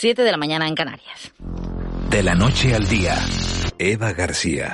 7 de la mañana en Canarias. De la noche al día, Eva García.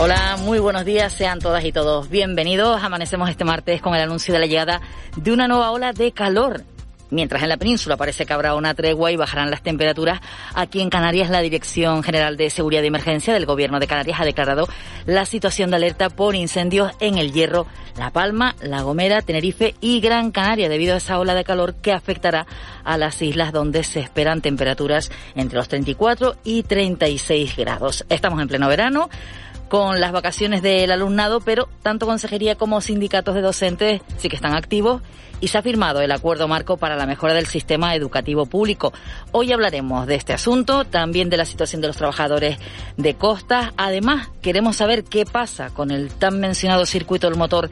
Hola, muy buenos días, sean todas y todos bienvenidos. Amanecemos este martes con el anuncio de la llegada de una nueva ola de calor. Mientras en la península parece que habrá una tregua y bajarán las temperaturas, aquí en Canarias la Dirección General de Seguridad y Emergencia del Gobierno de Canarias ha declarado la situación de alerta por incendios en El Hierro, La Palma, La Gomera, Tenerife y Gran Canaria debido a esa ola de calor que afectará a las islas donde se esperan temperaturas entre los 34 y 36 grados. Estamos en pleno verano con las vacaciones del alumnado, pero tanto consejería como sindicatos de docentes sí que están activos y se ha firmado el acuerdo marco para la mejora del sistema educativo público. Hoy hablaremos de este asunto, también de la situación de los trabajadores de costas. Además, queremos saber qué pasa con el tan mencionado circuito del motor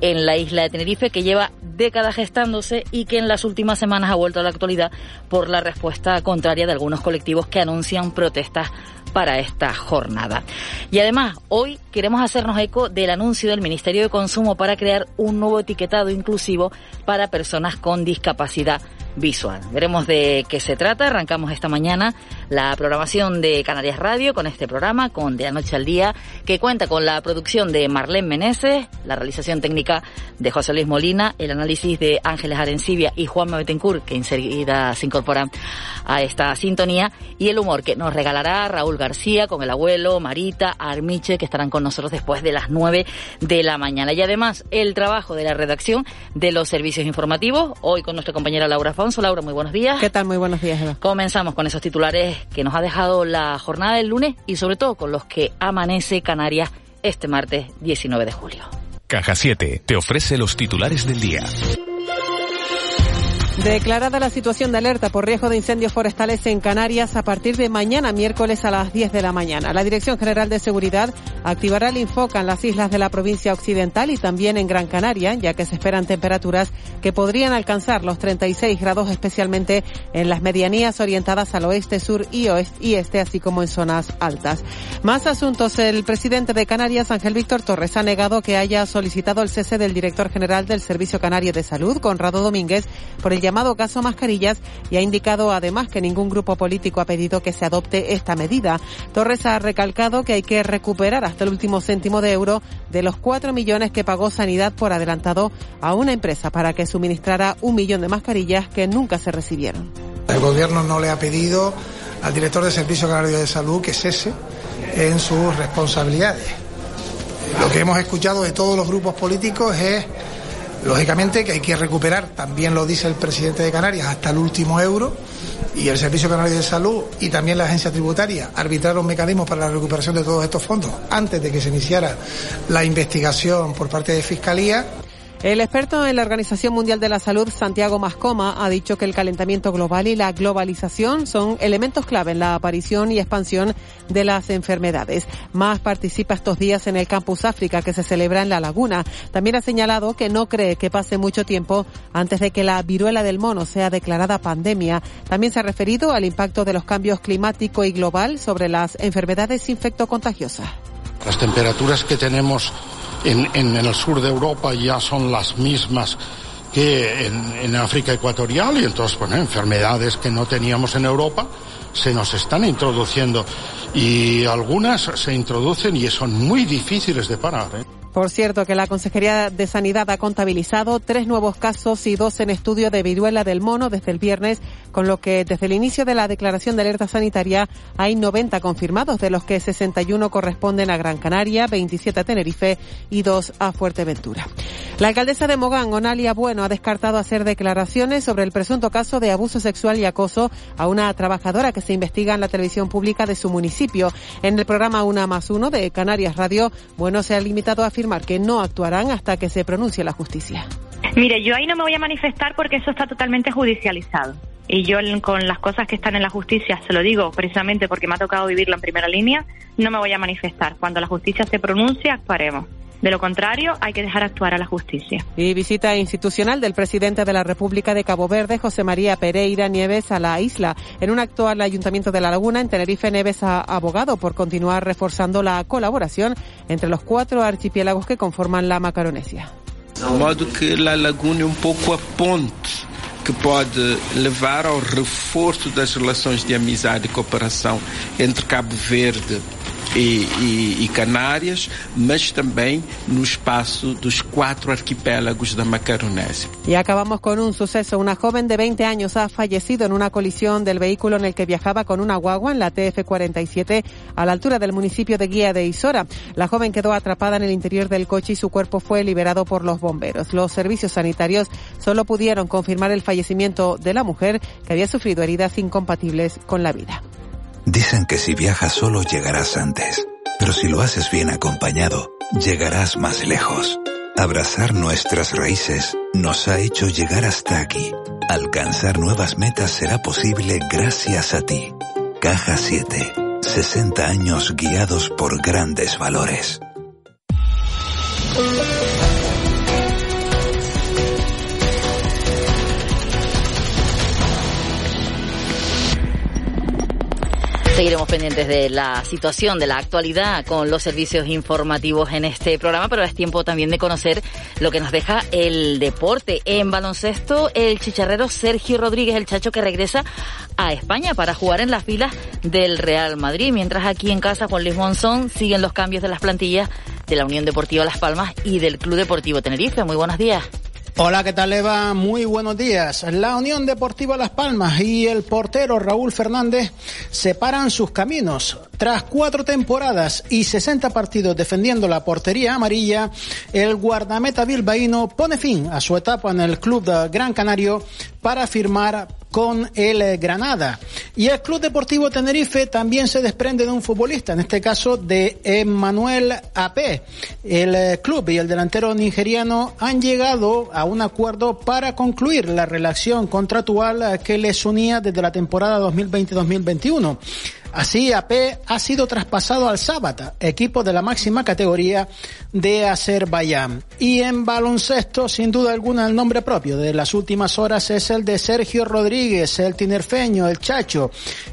en la isla de Tenerife, que lleva décadas gestándose y que en las últimas semanas ha vuelto a la actualidad por la respuesta contraria de algunos colectivos que anuncian protestas para esta jornada. Y además, hoy queremos hacernos eco del anuncio del Ministerio de Consumo para crear un nuevo etiquetado inclusivo para personas con discapacidad visual. Veremos de qué se trata. Arrancamos esta mañana la programación de Canarias Radio con este programa, con De Anoche al Día, que cuenta con la producción de Marlene Meneses, la realización técnica de José Luis Molina, el análisis de Ángeles Arencibia y Juan Betancourt, que enseguida se incorporan a esta sintonía, y el humor que nos regalará Raúl García con el abuelo, Marita, Armiche, que estarán con nosotros después de las 9 de la mañana. Y además, el trabajo de la redacción de los servicios informativos, hoy con nuestra compañera Laura Afonso. Laura, muy buenos días. ¿Qué tal? Muy buenos días, Eva. Comenzamos con esos titulares que nos ha dejado la jornada del lunes y sobre todo con los que amanece Canarias este martes 19 de julio. Caja 7 te ofrece los titulares del día. Declarada la situación de alerta por riesgo de incendios forestales en Canarias a partir de mañana miércoles a las 10 de la mañana. La Dirección General de Seguridad activará el Infoca en las islas de la provincia occidental y también en Gran Canaria, ya que se esperan temperaturas que podrían alcanzar los 36 grados, especialmente en las medianías orientadas al oeste, sur y oeste, y este, así como en zonas altas. Más asuntos. El presidente de Canarias, Ángel Víctor Torres, ha negado que haya solicitado el cese del director general del Servicio Canario de Salud, Conrado Domínguez, por el llamado caso mascarillas y ha indicado además que ningún grupo político ha pedido que se adopte esta medida. Torres ha recalcado que hay que recuperar hasta el último céntimo de euro de los cuatro millones que pagó Sanidad por adelantado a una empresa para que suministrara un millón de mascarillas que nunca se recibieron. El gobierno no le ha pedido al director del Servicio Canario de Salud que cese en sus responsabilidades. Lo que hemos escuchado de todos los grupos políticos es Lógicamente que hay que recuperar, también lo dice el presidente de Canarias, hasta el último euro y el Servicio Canario de Salud y también la agencia tributaria arbitraron mecanismos para la recuperación de todos estos fondos antes de que se iniciara la investigación por parte de Fiscalía el experto en la Organización Mundial de la Salud, Santiago Mascoma, ha dicho que el calentamiento global y la globalización son elementos clave en la aparición y expansión de las enfermedades. Más participa estos días en el Campus África que se celebra en La Laguna. También ha señalado que no cree que pase mucho tiempo antes de que la viruela del mono sea declarada pandemia. También se ha referido al impacto de los cambios climático y global sobre las enfermedades infectocontagiosas. Las temperaturas que tenemos en, en, el sur de Europa ya son las mismas que en, África ecuatorial y entonces, bueno, enfermedades que no teníamos en Europa se nos están introduciendo y algunas se introducen y son muy difíciles de parar. ¿eh? Por cierto, que la Consejería de Sanidad ha contabilizado tres nuevos casos y dos en estudio de viruela del mono desde el viernes, con lo que desde el inicio de la declaración de alerta sanitaria hay 90 confirmados, de los que 61 corresponden a Gran Canaria, 27 a Tenerife y dos a Fuerteventura. La alcaldesa de Mogán, Onalia Bueno, ha descartado hacer declaraciones sobre el presunto caso de abuso sexual y acoso a una trabajadora que se investiga en la televisión pública de su municipio. En el programa Una más Uno de Canarias Radio, Bueno se ha limitado a afirmar que no actuarán hasta que se pronuncie la justicia. Mire, yo ahí no me voy a manifestar porque eso está totalmente judicializado. Y yo con las cosas que están en la justicia, se lo digo precisamente porque me ha tocado vivirlo en primera línea, no me voy a manifestar. Cuando la justicia se pronuncie, actuaremos. De lo contrario, hay que dejar actuar a la justicia. Y visita institucional del presidente de la República de Cabo Verde, José María Pereira Nieves, a la isla. En un acto al Ayuntamiento de La Laguna, en Tenerife, Nieves ha abogado por continuar reforzando la colaboración entre los cuatro archipiélagos que conforman la Macaronesia. De modo que La Laguna é um pouco a ponte que pode levar ao reforço das relações de amizade e cooperação entre Cabo Verde e, e, e, Canárias, mas também no espaço dos cuatro arquipélagos da Macaronesia. Y acabamos con un suceso. Una joven de 20 años ha fallecido en una colisión del vehículo en el que viajaba con una guagua en la TF-47 a la altura del municipio de Guía de Isora. La joven quedó atrapada en el interior del coche y su cuerpo fue liberado por los bomberos. Los servicios sanitarios solo pudieron confirmar el fallecimiento de la mujer que había sufrido heridas incompatibles con la vida. Dicen que si viajas solo llegarás antes, pero si lo haces bien acompañado, llegarás más lejos. Abrazar nuestras raíces nos ha hecho llegar hasta aquí. Alcanzar nuevas metas será posible gracias a ti. Caja 7. 60 años guiados por grandes valores. Seguiremos pendientes de la situación, de la actualidad con los servicios informativos en este programa, pero es tiempo también de conocer lo que nos deja el deporte. En baloncesto, el chicharrero Sergio Rodríguez, el chacho que regresa a España para jugar en las filas del Real Madrid, mientras aquí en casa Juan Luis Monzón siguen los cambios de las plantillas de la Unión Deportiva Las Palmas y del Club Deportivo Tenerife. Muy buenos días. Hola, ¿qué tal Eva? Muy buenos días. La Unión Deportiva Las Palmas y el portero Raúl Fernández separan sus caminos. Tras cuatro temporadas y 60 partidos defendiendo la portería amarilla, el guardameta bilbaíno pone fin a su etapa en el club de Gran Canario para firmar con el Granada. Y el Club Deportivo Tenerife también se desprende de un futbolista, en este caso de Emmanuel Ape. El club y el delantero nigeriano han llegado a un acuerdo para concluir la relación contractual que les unía desde la temporada 2020-2021. Así, AP ha sido traspasado al Sábata, equipo de la máxima categoría de Azerbaiyán. Y en baloncesto, sin duda alguna, el nombre propio de las últimas horas es el de Sergio Rodríguez, el tinerfeño, el chacho,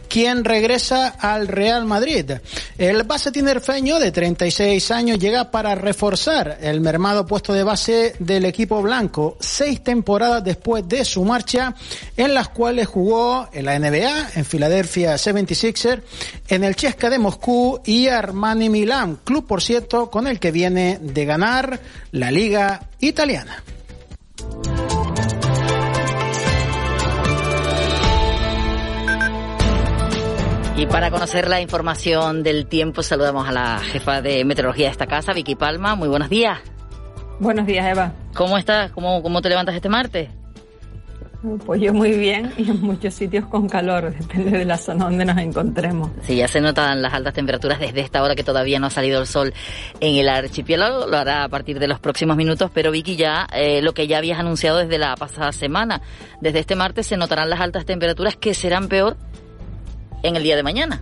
quien regresa al Real Madrid. El base tinerfeño de 36 años llega para reforzar el mermado puesto de base del equipo blanco, seis temporadas después de su marcha, en las cuales jugó en la NBA, en Philadelphia 76er, en el Chesca de Moscú y Armani Milán, club por cierto con el que viene de ganar la liga italiana. Y para conocer la información del tiempo, saludamos a la jefa de meteorología de esta casa, Vicky Palma. Muy buenos días. Buenos días, Eva. ¿Cómo estás? ¿Cómo, cómo te levantas este martes? Pues yo muy bien y en muchos sitios con calor, depende de la zona donde nos encontremos. Sí, ya se notan las altas temperaturas desde esta hora que todavía no ha salido el sol en el archipiélago, lo hará a partir de los próximos minutos, pero Vicky ya eh, lo que ya habías anunciado desde la pasada semana, desde este martes se notarán las altas temperaturas que serán peor en el día de mañana.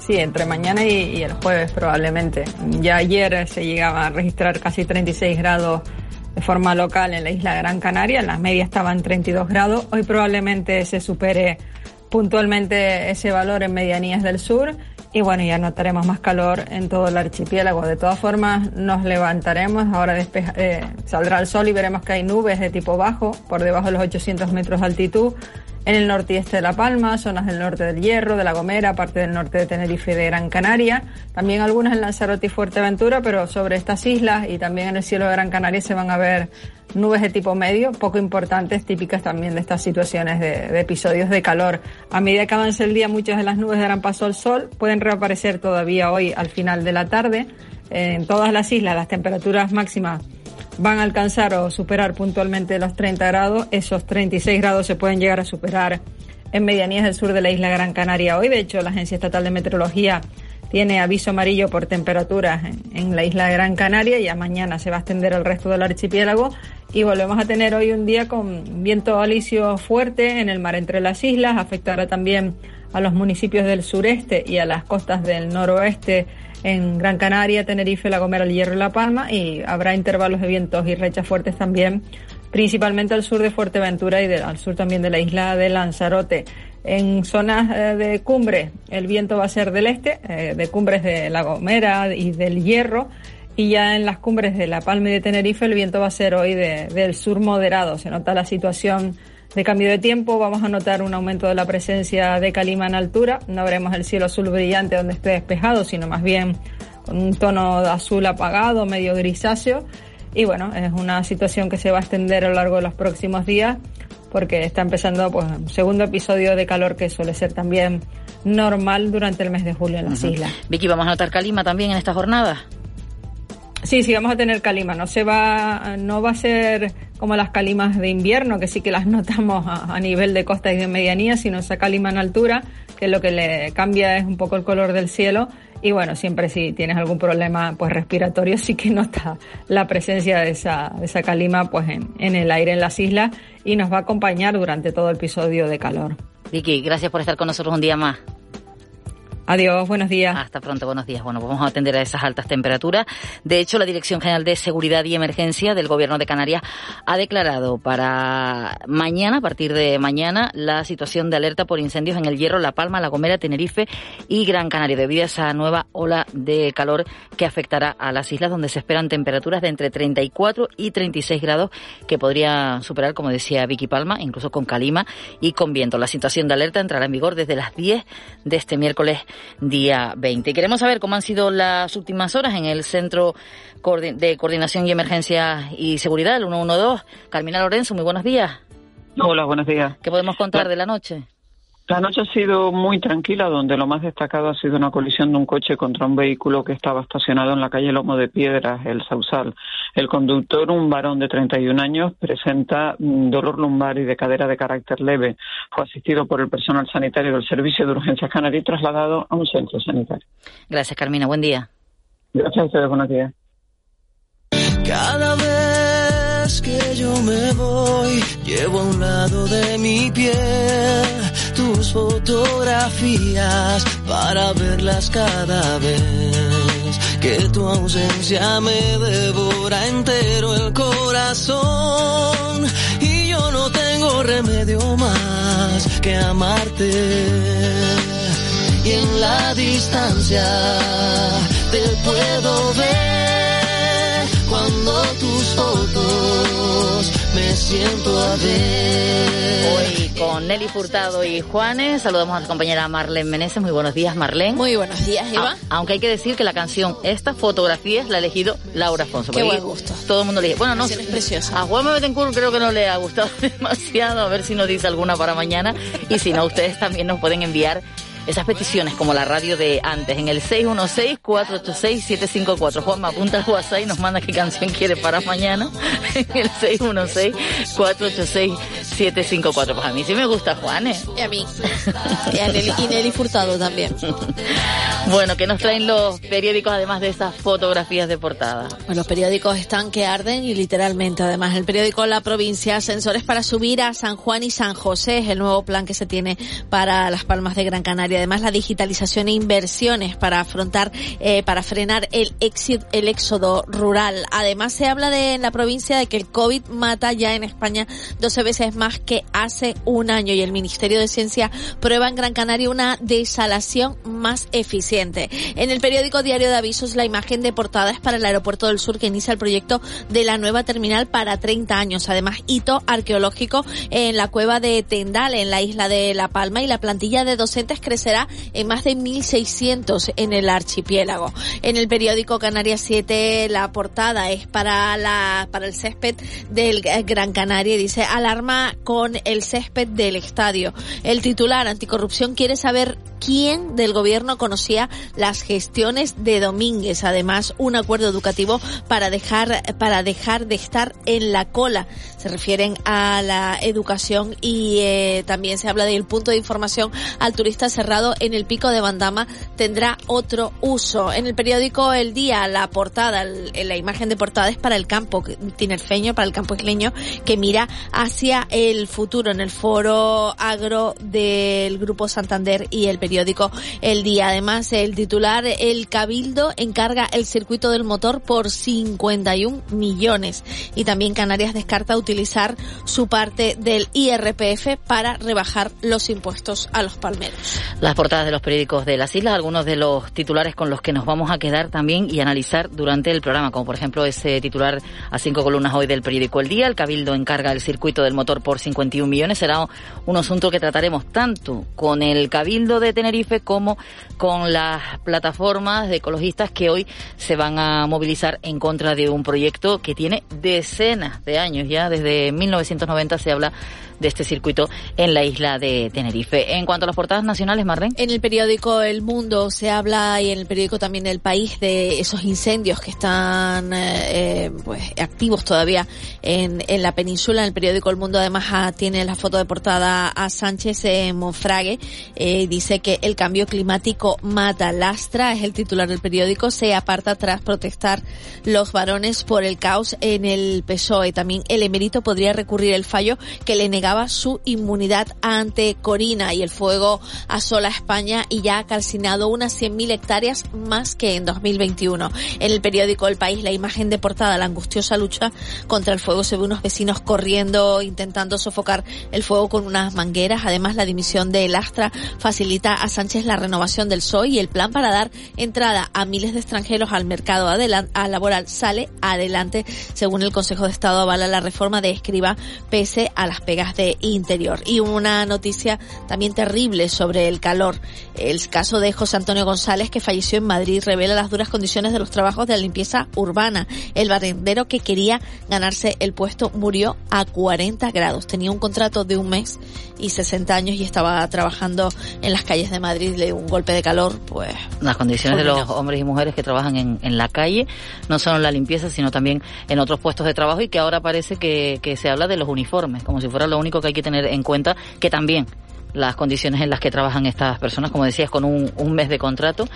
Sí, entre mañana y, y el jueves probablemente. Ya ayer se llegaba a registrar casi 36 grados de forma local en la isla Gran Canaria, las medias estaban 32 grados, hoy probablemente se supere puntualmente ese valor en medianías del sur y bueno, ya notaremos más calor en todo el archipiélago. De todas formas, nos levantaremos, ahora eh, saldrá el sol y veremos que hay nubes de tipo bajo por debajo de los 800 metros de altitud en el norte y este de La Palma, zonas del norte del Hierro, de La Gomera, parte del norte de Tenerife y de Gran Canaria, también algunas en Lanzarote y Fuerteventura, pero sobre estas islas y también en el cielo de Gran Canaria se van a ver nubes de tipo medio, poco importantes, típicas también de estas situaciones de, episodios de calor. A medida que avance el día, muchas de las nubes darán paso al sol, pueden reaparecer todavía hoy al final de la tarde. En todas las islas las temperaturas máximas van a alcanzar o superar puntualmente los 30 grados. Esos 36 grados se pueden llegar a superar en medianías del sur de la isla Gran Canaria hoy. De hecho, la Agencia Estatal de Meteorología tiene aviso amarillo por temperaturas en, la isla de Gran Canaria. Ya mañana se va a extender el resto del archipiélago y volvemos a tener hoy un día con viento alisio fuerte en el mar entre las islas, afectará también a los municipios del sureste y a las costas del noroeste en Gran Canaria, Tenerife, La Gomera, El Hierro y La Palma y habrá intervalos de vientos y rechas fuertes también, principalmente al sur de Fuerteventura y al sur también de la isla de Lanzarote. En zonas eh, de cumbre el viento va a ser del este, eh, de cumbres de La Gomera y del Hierro y ya en las cumbres de La Palma y de Tenerife el viento va a ser hoy del sur moderado. Se nota la situación de cambio de tiempo, vamos a notar un aumento de la presencia de calima en altura. No veremos el cielo azul brillante donde esté despejado, sino más bien con un tono de azul apagado, medio grisáceo. Y bueno, es una situación que se va a extender a lo largo de los próximos días porque está empezando pues un segundo episodio de calor que suele ser también normal durante el mes de julio en las islas. Vicky, ¿vamos a notar calima también en esta jornada? Sí, sí, vamos a tener calima. No se va, no va a ser como las calimas de invierno, que sí que las notamos a, nivel de costa y de medianía, sino esa calima en altura, que lo que le cambia es un poco el color del cielo. Y bueno, siempre si tienes algún problema pues respiratorio, sí que nota la presencia de esa, de esa calima pues en, en el aire en las islas y nos va a acompañar durante todo el episodio de calor. Vicky, gracias por estar con nosotros un día más. Adiós, buenos días. Hasta pronto, buenos días. Bueno, vamos a atender a esas altas temperaturas. De hecho, la Dirección General de Seguridad y Emergencia del Gobierno de Canarias ha declarado para mañana, a partir de mañana, la situación de alerta por incendios en el Hierro, La Palma, La Gomera, Tenerife y Gran Canaria, debido a esa nueva ola de calor que afectará a las islas donde se esperan temperaturas de entre 34 y 36 grados que podría superar, como decía Vicky Palma, incluso con calima y con viento. La situación de alerta entrará en vigor desde las 10 de este miércoles día 20. Queremos saber cómo han sido las últimas horas en el Centro de Coordinación y Emergencia y Seguridad, el 112. Carmina Lorenzo, muy buenos días. Hola, buenos días. ¿Qué podemos contar de la noche? La noche ha sido muy tranquila, donde lo más destacado ha sido una colisión de un coche contra un vehículo que estaba estacionado en la calle Lomo de Piedras, el Sausal. El conductor, un varón de 31 años, presenta dolor lumbar y de cadera de carácter leve. Fue asistido por el personal sanitario del Servicio de Urgencias Canarias y trasladado a un centro sanitario. Gracias, Carmina. Buen día. Gracias a ustedes. Buenos días. Cada vez que yo me voy, llevo a un lado de mi piel tus fotografías para verlas cada vez. Que tu ausencia me devora entero el corazón. Y yo no tengo remedio más que amarte. Y en la distancia te puedo ver cuando tus fotos me siento a ver. Hoy con Nelly Furtado y Juanes saludamos a la compañera Marlene Meneses. Muy buenos días, Marlene. Muy buenos días, Eva. Ah, aunque hay que decir que la canción, esta fotografía, la ha elegido Laura Afonso. Qué buen gusto. Todo el mundo le dice, bueno, no. Es preciosa. A Juan Betancourt creo que no le ha gustado demasiado. A ver si nos dice alguna para mañana. Y si no, ustedes también nos pueden enviar esas peticiones como la radio de antes en el 616-486-754. Juanma apunta al WhatsApp y nos manda qué canción quiere para mañana en el 616-486-754. Pues a mí sí me gusta Juanes. Y a mí. Y a Nelly, y Nelly Furtado también. bueno, ¿qué nos traen los periódicos además de esas fotografías de portada? Pues los periódicos están que arden y literalmente además el periódico La Provincia, ascensores para subir a San Juan y San José es el nuevo plan que se tiene para las Palmas de Gran Canaria además la digitalización e inversiones para afrontar, eh, para frenar el, el éxodo rural. Además se habla de en la provincia de que el COVID mata ya en España 12 veces más que hace un año y el Ministerio de Ciencia prueba en Gran Canaria una desalación más eficiente. En el periódico Diario de Avisos la imagen de portada es para el Aeropuerto del Sur que inicia el proyecto de la nueva terminal para 30 años. Además, hito arqueológico en la cueva de Tendal en la isla de La Palma y la plantilla de docentes crece será en más de 1.600 en el archipiélago. En el periódico Canarias 7 la portada es para la para el césped del Gran Canaria y dice alarma con el césped del estadio. El titular anticorrupción quiere saber quién del gobierno conocía las gestiones de Domínguez. Además, un acuerdo educativo para dejar, para dejar de estar en la cola. Se refieren a la educación y eh, también se habla del punto de información al turista cerrado en el pico de Bandama tendrá otro uso. En el periódico El Día, la portada, la imagen de portada es para el campo tinerfeño, para el campo isleño, que mira hacia el futuro en el foro agro del Grupo Santander y el periódico El Día. Además, el titular, el Cabildo encarga el circuito del motor por 51 millones. Y también Canarias descarta utilizar su parte del IRPF para rebajar los impuestos a los palmeros. Las portadas de los periódicos de las islas, algunos de los titulares con los que nos vamos a quedar también y analizar durante el programa, como por ejemplo ese titular a cinco columnas hoy del periódico El Día, el Cabildo encarga el circuito del motor por 51 millones, será un asunto que trataremos tanto con el Cabildo de Tenerife como con las plataformas de ecologistas que hoy se van a movilizar en contra de un proyecto que tiene decenas de años ya, desde 1990 se habla de este circuito en la isla de Tenerife. En cuanto a las portadas nacionales, Marlene. En el periódico El Mundo se habla y en el periódico también El País de esos incendios que están eh, eh, pues activos todavía en, en la península. En el periódico El Mundo además ah, tiene la foto de portada a Sánchez en Monfrague. Eh, dice que el cambio climático mata lastra, es el titular del periódico. Se aparta tras protestar los varones por el caos en el PSOE. También el emérito podría recurrir el fallo que le negaba su inmunidad ante Corina y el fuego asola España y ya ha calcinado unas 100.000 hectáreas más que en 2021. En el periódico El País, la imagen de portada, la angustiosa lucha contra el fuego, se ve unos vecinos corriendo, intentando sofocar el fuego con unas mangueras. Además, la dimisión de Lastra facilita a Sánchez la renovación del PSOE y el plan para dar entrada a miles de extranjeros al mercado laboral sale adelante. Según el Consejo de Estado, avala la reforma de Escriba pese a las pegas de Interior. Y una noticia también terrible sobre el calor. El caso de José Antonio González, que falleció en Madrid, revela las duras condiciones de los trabajos de la limpieza urbana. El barrendero que quería ganarse el puesto murió a 40 grados. Tenía un contrato de un mes y 60 años y estaba trabajando en las calles de Madrid. Le dio un golpe de calor, pues. Las condiciones de los hombres y mujeres que trabajan en, en la calle, no solo en la limpieza, sino también en otros puestos de trabajo y que ahora parece que, que se habla de los uniformes, como si fuera lo único que hay que tener en cuenta que también las condiciones en las que trabajan estas personas, como decías, con un, un mes de contrato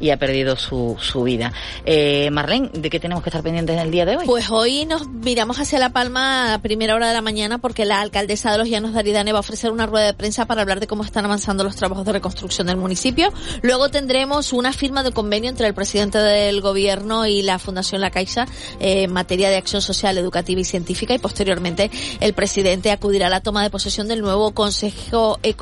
y ha perdido su, su vida. Eh, Marlene, ¿de qué tenemos que estar pendientes en el día de hoy? Pues hoy nos miramos hacia La Palma a primera hora de la mañana porque la alcaldesa de los Llanos de Aridane va a ofrecer una rueda de prensa para hablar de cómo están avanzando los trabajos de reconstrucción del municipio. Luego tendremos una firma de convenio entre el presidente del gobierno y la Fundación La Caixa eh, en materia de acción social, educativa y científica y posteriormente el presidente acudirá a la toma de posesión del nuevo Consejo Económico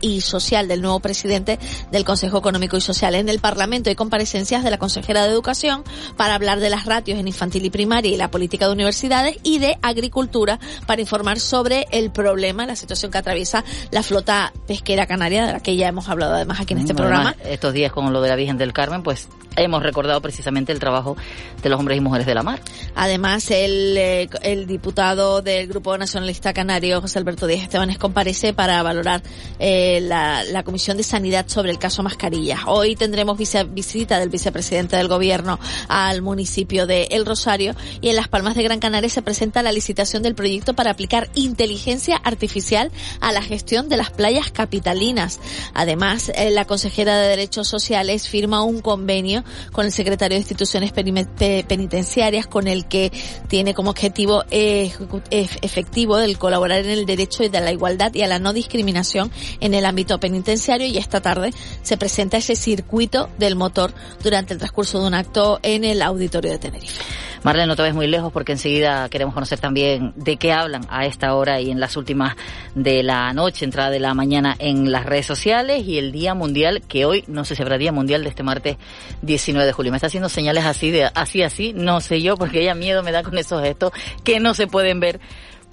y Social, del nuevo presidente del Consejo Económico y Social. En el Parlamento hay comparecencias de la consejera de Educación para hablar de las ratios en infantil y primaria y la política de universidades y de agricultura para informar sobre el problema, la situación que atraviesa la flota pesquera canaria, de la que ya hemos hablado además aquí en este Mm, programa. estos días con lo de la Virgen del Carmen, pues hemos recordado precisamente el trabajo de los hombres y mujeres de la mar. Además, el, eh, el diputado del Grupo Nacionalista Canario, José Alberto Díaz Estebanes, comparece para valorar eh, la, Comisión de Sanidad sobre el caso Mascarillas. Hoy tendremos vise- visita del vicepresidente del Gobierno al municipio de El Rosario y en Las Palmas de Gran Canaria se presenta la licitación del proyecto para aplicar inteligencia artificial a la gestión de las playas capitalinas. Además, eh, la consejera de Derechos Sociales firma un convenio con el secretario de Instituciones Penitenciarias con el que tiene como objetivo eh, efectivo el colaborar en el derecho de la igualdad y a la no discriminación en el ámbito penitenciario y esta tarde se presenta ese circuito del motor durante el transcurso de un acto en el auditorio de Tenerife. Marlene, no te ves muy lejos porque enseguida queremos conocer también de qué hablan a esta hora y en las últimas de la noche, entrada de la mañana en las redes sociales y el Día Mundial, que hoy no se celebra Día Mundial de este martes 19 de julio. Me está haciendo señales así, de así, así, no sé yo, porque ella miedo me da con esos gestos que no se pueden ver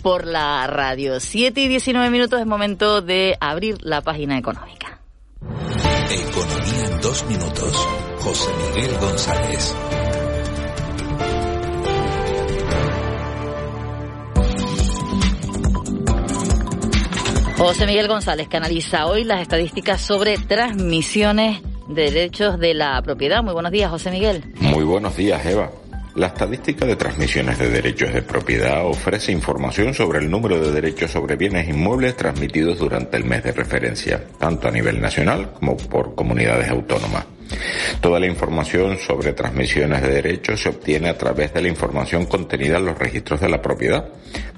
por la radio. 7 y 19 minutos es momento de abrir la página económica. Economía en dos minutos. José Miguel González. José Miguel González, que analiza hoy las estadísticas sobre transmisiones de derechos de la propiedad. Muy buenos días, José Miguel. Muy buenos días, Eva. La estadística de transmisiones de derechos de propiedad ofrece información sobre el número de derechos sobre bienes inmuebles transmitidos durante el mes de referencia, tanto a nivel nacional como por comunidades autónomas. Toda la información sobre transmisiones de derechos se obtiene a través de la información contenida en los registros de la propiedad.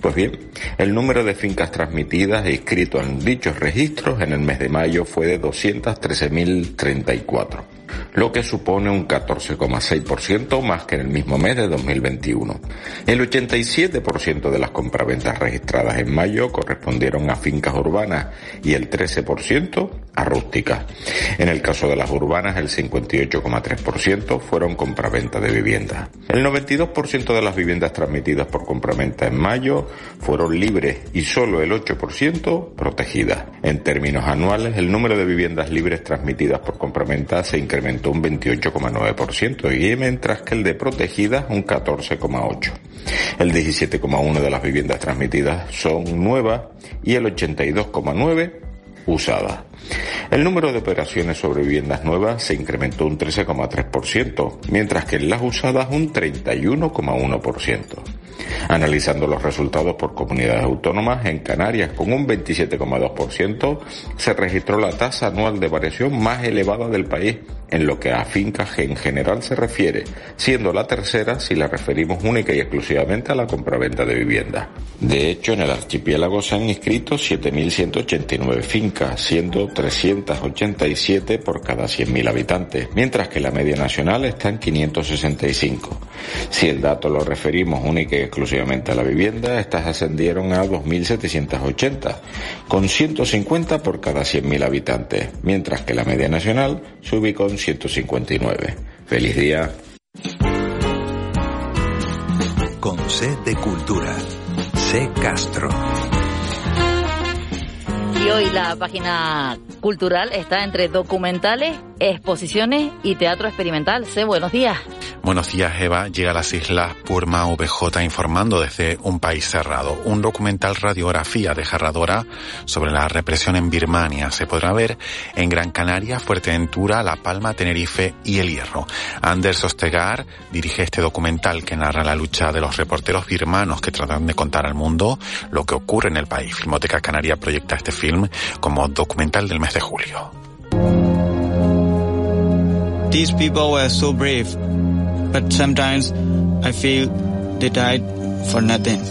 Pues bien, el número de fincas transmitidas e inscritos en dichos registros en el mes de mayo fue de 213.034 lo que supone un 14,6% más que en el mismo mes de 2021. El 87% de las compraventas registradas en mayo correspondieron a fincas urbanas y el 13% a rústicas. En el caso de las urbanas, el 58,3% fueron compraventa de viviendas. El 92% de las viviendas transmitidas por compraventa en mayo fueron libres y solo el 8% protegidas. En términos anuales, el número de viviendas libres transmitidas por compraventa se incrementó un 28,9% y mientras que el de protegidas un 14,8%. El 17,1% de las viviendas transmitidas son nuevas y el 82,9% usadas. El número de operaciones sobre viviendas nuevas se incrementó un 13,3%, mientras que en las usadas un 31,1%. Analizando los resultados por comunidades autónomas, en Canarias con un 27,2% se registró la tasa anual de variación más elevada del país en lo que a fincas en general se refiere, siendo la tercera si la referimos única y exclusivamente a la compraventa de vivienda. De hecho, en el archipiélago se han inscrito 7.189 fincas, siendo 387 por cada 100.000 habitantes, mientras que la media nacional está en 565. Si el dato lo referimos única y exclusivamente a la vivienda, estas ascendieron a 2.780, con 150 por cada 100.000 habitantes, mientras que la media nacional se ubicó en 159. Feliz día. Con C de Cultura. C Castro. Hoy la página cultural está entre documentales, exposiciones y teatro experimental. C, buenos días. Buenos días, Eva. Llega a las islas Purma VJ informando desde un país cerrado. Un documental radiografía desgarradora sobre la represión en Birmania se podrá ver en Gran Canaria, Fuerteventura, La Palma, Tenerife y El Hierro. Anders Ostegar dirige este documental que narra la lucha de los reporteros birmanos que tratan de contar al mundo lo que ocurre en el país. Filmoteca Canaria proyecta este film como documental del mes de julio. These people were so brave. but sometimes I feel they died for nothing.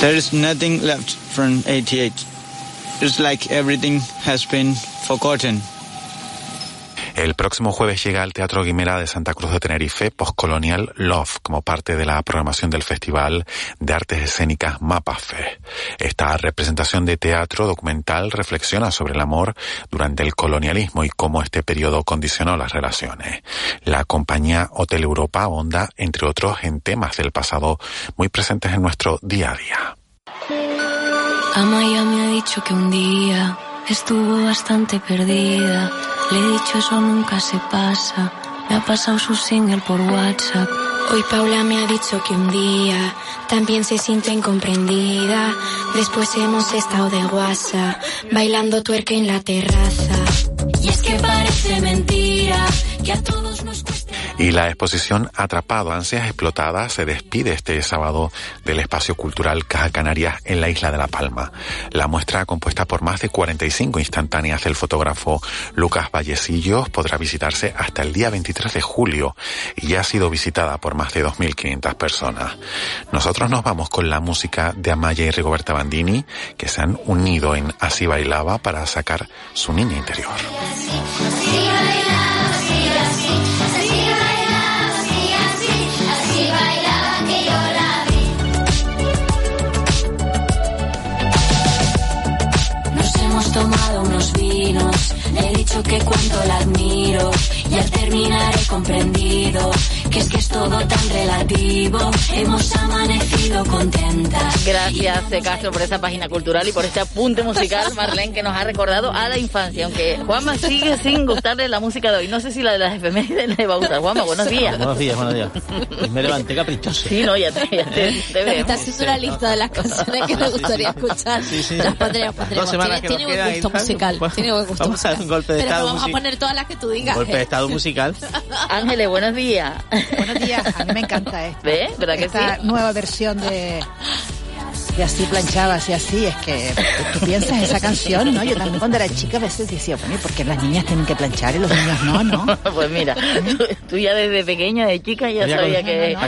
There is nothing left from 88. It's like everything has been forgotten. El próximo jueves llega al Teatro Guimera de Santa Cruz de Tenerife Postcolonial Love como parte de la programación del Festival de Artes Escénicas Mapafe. Esta representación de teatro documental reflexiona sobre el amor durante el colonialismo y cómo este periodo condicionó las relaciones. La compañía Hotel Europa ahonda, entre otros, en temas del pasado muy presentes en nuestro día a día. Amaya me ha dicho que un día estuvo bastante perdida le he dicho eso nunca se pasa. Me ha pasado su single por WhatsApp. Hoy Paula me ha dicho que un día también se siente incomprendida. Después hemos estado de guasa, bailando tuerca en la terraza. Y es que parece mentira que a todos nos cuesta. Y la exposición Atrapado, ansias explotadas se despide este sábado del espacio cultural Caja Canarias en la isla de La Palma. La muestra, compuesta por más de 45 instantáneas del fotógrafo Lucas Vallecillos, podrá visitarse hasta el día 23 de julio y ya ha sido visitada por más de 2.500 personas. Nosotros nos vamos con la música de Amaya y Rigoberta Bandini, que se han unido en Así Bailaba para sacar su niña interior. Tomado unos vinos, he dicho que cuánto la admiro y al terminar he comprendido que es que es todo tan relativo. Hemos amanecido contentas. Gracias. Castro, por esa página cultural y por este apunte musical, Marlene, que nos ha recordado a la infancia. Aunque Juanma sigue sin gustarle la música de hoy. No sé si la de las efemérides le va a gustar. Juanma, buenos días. Buenos días, buenos días. Me levanté caprichoso. Sí, no, ya te, ya te, te veo. Está haciendo una lista de las canciones que me gustaría escuchar. Sí, sí. Las pondremos, Dos pondremos. semanas Tiene, que nos tiene buen gusto musical. Tiene buen gusto Vamos a dar un golpe de Pero vamos a musical. poner todas las que tú digas. Golpe de ¿eh? Estado musical. Ángeles, buenos días. Buenos días, a mí me encanta esto. ¿Ves? ¿Verdad que Esta sí? nueva versión de, de Así planchabas y así, es que tú piensas esa canción, ¿no? Yo también cuando era chica a veces decía, bueno, ¿por qué las niñas tienen que planchar y los niños no, no? Pues mira, tú, tú ya desde pequeña, de chica, ya Había sabía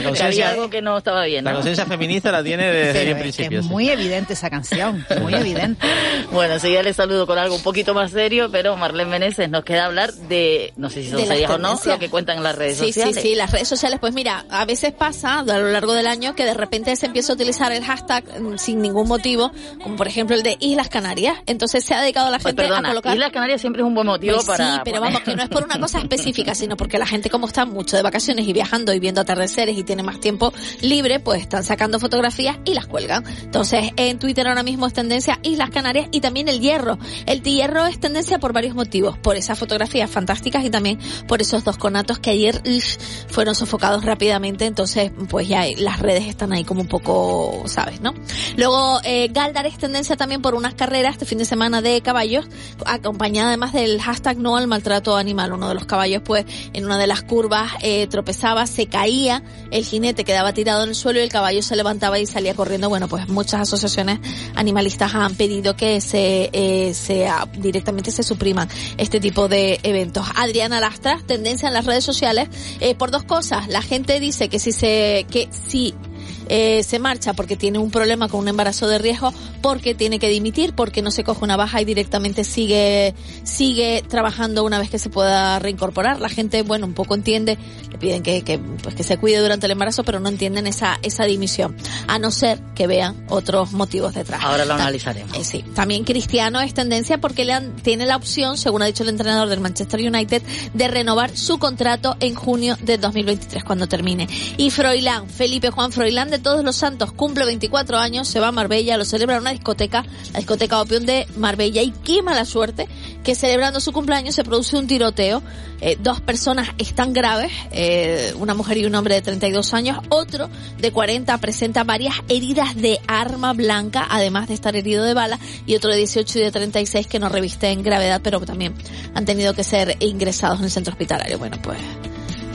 con- que, había algo que no estaba bien. La conciencia feminista la tiene desde Pero el es que principio. es sí. muy evidente esa canción, muy evidente. Bueno, enseguida les saludo con algo un poquito más serio, pero Marlene Meneses nos queda hablar de, no sé si son serias o no, lo que cuentan en las redes Sí, sociales. sí, sí, las redes sociales, pues mira, a veces pasa a lo largo del año que de repente se empieza a utilizar el hashtag sin ningún motivo, como por ejemplo el de Islas Canarias. Entonces se ha dedicado la Pues gente perdona, a colocar... Islas Canarias siempre es un buen motivo Pues para... Sí, pero poner- vamos, que no es por una cosa específica, sino porque la gente como está mucho de vacaciones y viajando y viendo atardeceres y tiene más tiempo libre, pues están sacando fotografías y las cuelgan. Entonces, en Twitter ahora mismo es tendencia Islas Canarias y también el hierro. El hierro es tendencia por varios motivos, por esas fotografías fantásticas y también por esos dos conatos que ayer fueron sofocados rápidamente, entonces pues ya las redes están ahí como un poco, ¿sabes, no? Luego, eh, Galdar es tendencia también por unas carreras este fin de semana de caballos, acompañada además del hashtag no al maltrato animal. Uno de los caballos, pues, en una de las curvas eh, tropezaba, se caía, el jinete quedaba tirado en el suelo y el caballo se levantaba y salía corriendo. Bueno, pues muchas asociaciones animalistas han pedido que se, eh, sea, directamente se supriman este tipo de eventos. Adriana Lastra, tendencia en las redes sociales, eh, por dos cosas. La gente dice que si se, que si eh, se marcha porque tiene un problema con un embarazo de riesgo, porque tiene que dimitir, porque no se coge una baja y directamente sigue, sigue trabajando una vez que se pueda reincorporar. La gente, bueno, un poco entiende, le piden que, que, pues que se cuide durante el embarazo, pero no entienden esa, esa dimisión, a no ser que vean otros motivos detrás. Ahora lo analizaremos. eh, sí. También Cristiano es tendencia porque le han- tiene la opción, según ha dicho el entrenador del Manchester United, de renovar su contrato en junio de 2023 cuando termine. Y Froilán, Felipe Juan Froilán de Todos los Santos, cumple 24 años, se va a Marbella, lo celebra en una discoteca, la discoteca Opium de Marbella y qué mala suerte que celebrando su cumpleaños se produce un tiroteo. Eh, dos personas están graves, eh, una mujer y un hombre de 32 años, otro de 40 presenta varias heridas de arma blanca, además de estar herido de bala, y otro de 18 y de 36 que no revisten gravedad, pero también han tenido que ser ingresados en el centro hospitalario. Bueno, pues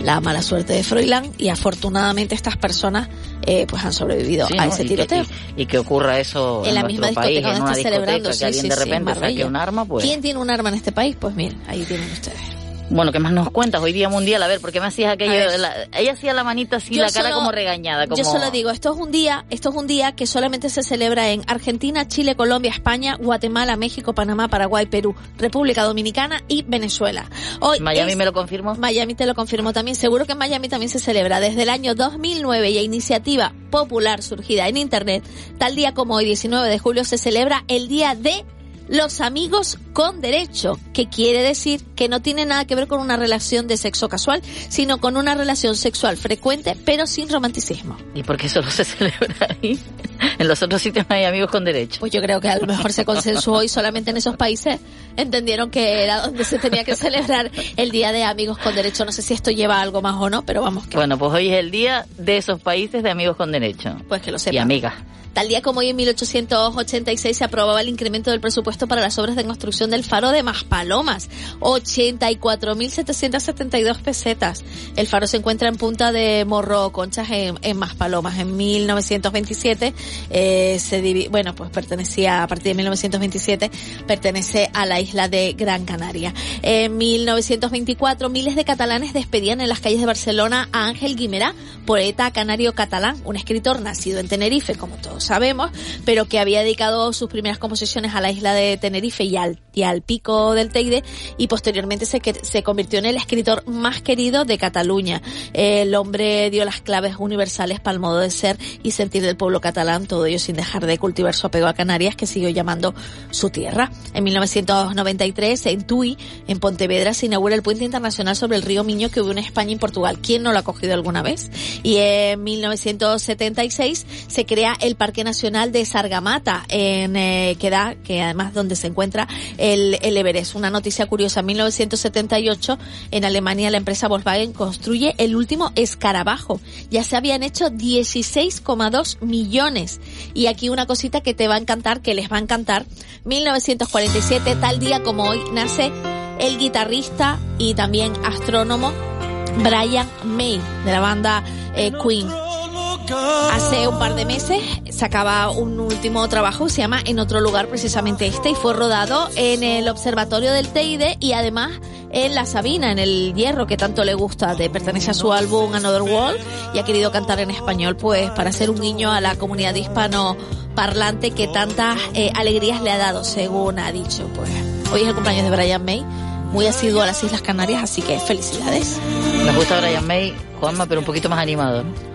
la mala suerte de Froilán y afortunadamente estas personas eh, pues han sobrevivido Sí, a ¿no? ese Y tiroteeo. Y, y que ocurra eso en, en la misma país, discoteca en donde está celebrando, que sí, alguien sí, de repente saque un arma, pues... ¿Quién tiene un arma en este país? Pues mira, ahí tienen ustedes. Bueno, ¿qué más nos cuentas? Hoy día mundial, a ver, ¿por qué me hacías aquello? La- ella hacía la manita así, Yo la cara solo- como regañada. Como... Yo solo digo, esto es un día, esto es un día que solamente se celebra en Argentina, Chile, Colombia, España, Guatemala, México, Panamá, Paraguay, Perú, República Dominicana y Venezuela. Hoy Miami es- me lo confirmó. Miami te lo confirmó también. Seguro que en Miami también se celebra desde el año 2009 y a iniciativa popular surgida en Internet. Tal día como hoy, 19 de julio, se celebra el Día de los amigos con derecho, que quiere decir que no tiene nada que ver con una relación de sexo casual, sino con una relación sexual frecuente, pero sin romanticismo. ¿Y por qué solo se celebra ahí? En los otros sitios no hay amigos con derecho. Pues yo creo que a lo mejor se consensuó y solamente en esos países entendieron que era donde se tenía que celebrar el Día de Amigos con Derecho. No sé si esto lleva algo más o no, pero vamos, que, Bueno, pues hoy es el día de esos países de amigos con derecho. pues que lo Y sepan. amigas. Tal día como hoy en 1886 se aprobaba el incremento del presupuesto para las obras de construcción del faro de Maspalomas. 84.772 pesetas. El faro se encuentra en punta de Morro Conchas en, en Maspalomas. En 1927 eh, se divi- bueno, pues pertenecía, a partir de 1927, pertenece a la isla de Gran Canaria. En 1924 miles de catalanes despedían en las calles de Barcelona a Ángel Guimerá, poeta canario catalán, un escritor nacido en Tenerife, como todos sabemos, pero que había dedicado sus primeras composiciones a la isla de Tenerife y al y al pico del Teide y posteriormente se, se convirtió en el escritor más querido de Cataluña. El hombre dio las claves universales para el modo de ser y sentir del pueblo catalán, todo ello sin dejar de cultivar su apego a Canarias, que siguió llamando su tierra. En 1993, en Tui, en Pontevedra, se inaugura el puente internacional sobre el río Miño que hubo en España y Portugal. ¿Quién no lo ha cogido alguna vez? Y en 1976 se crea el Parque Nacional de Sargamata, en, eh, que da, que además donde se encuentra el, el Everest. Una noticia curiosa, en 1978 en Alemania la empresa Volkswagen construye el último escarabajo. Ya se habían hecho 16,2 millones. Y aquí una cosita que te va a encantar, que les va a encantar. 1947, tal día como hoy, nace el guitarrista y también astrónomo Brian May de la banda eh, Queen. Hace un par de meses sacaba un último trabajo, se llama En otro lugar, precisamente este, y fue rodado en el Observatorio del Teide y además en La Sabina, en el Hierro, que tanto le gusta, de pertenece a su álbum Another World y ha querido cantar en español, pues para ser un guiño a la comunidad hispano parlante que tantas eh, alegrías le ha dado, según ha dicho. Pues hoy es el cumpleaños de Brian May muy asiduo a las Islas Canarias, así que felicidades. Nos gusta Brian May, Juanma, pero un poquito más animado, ¿no?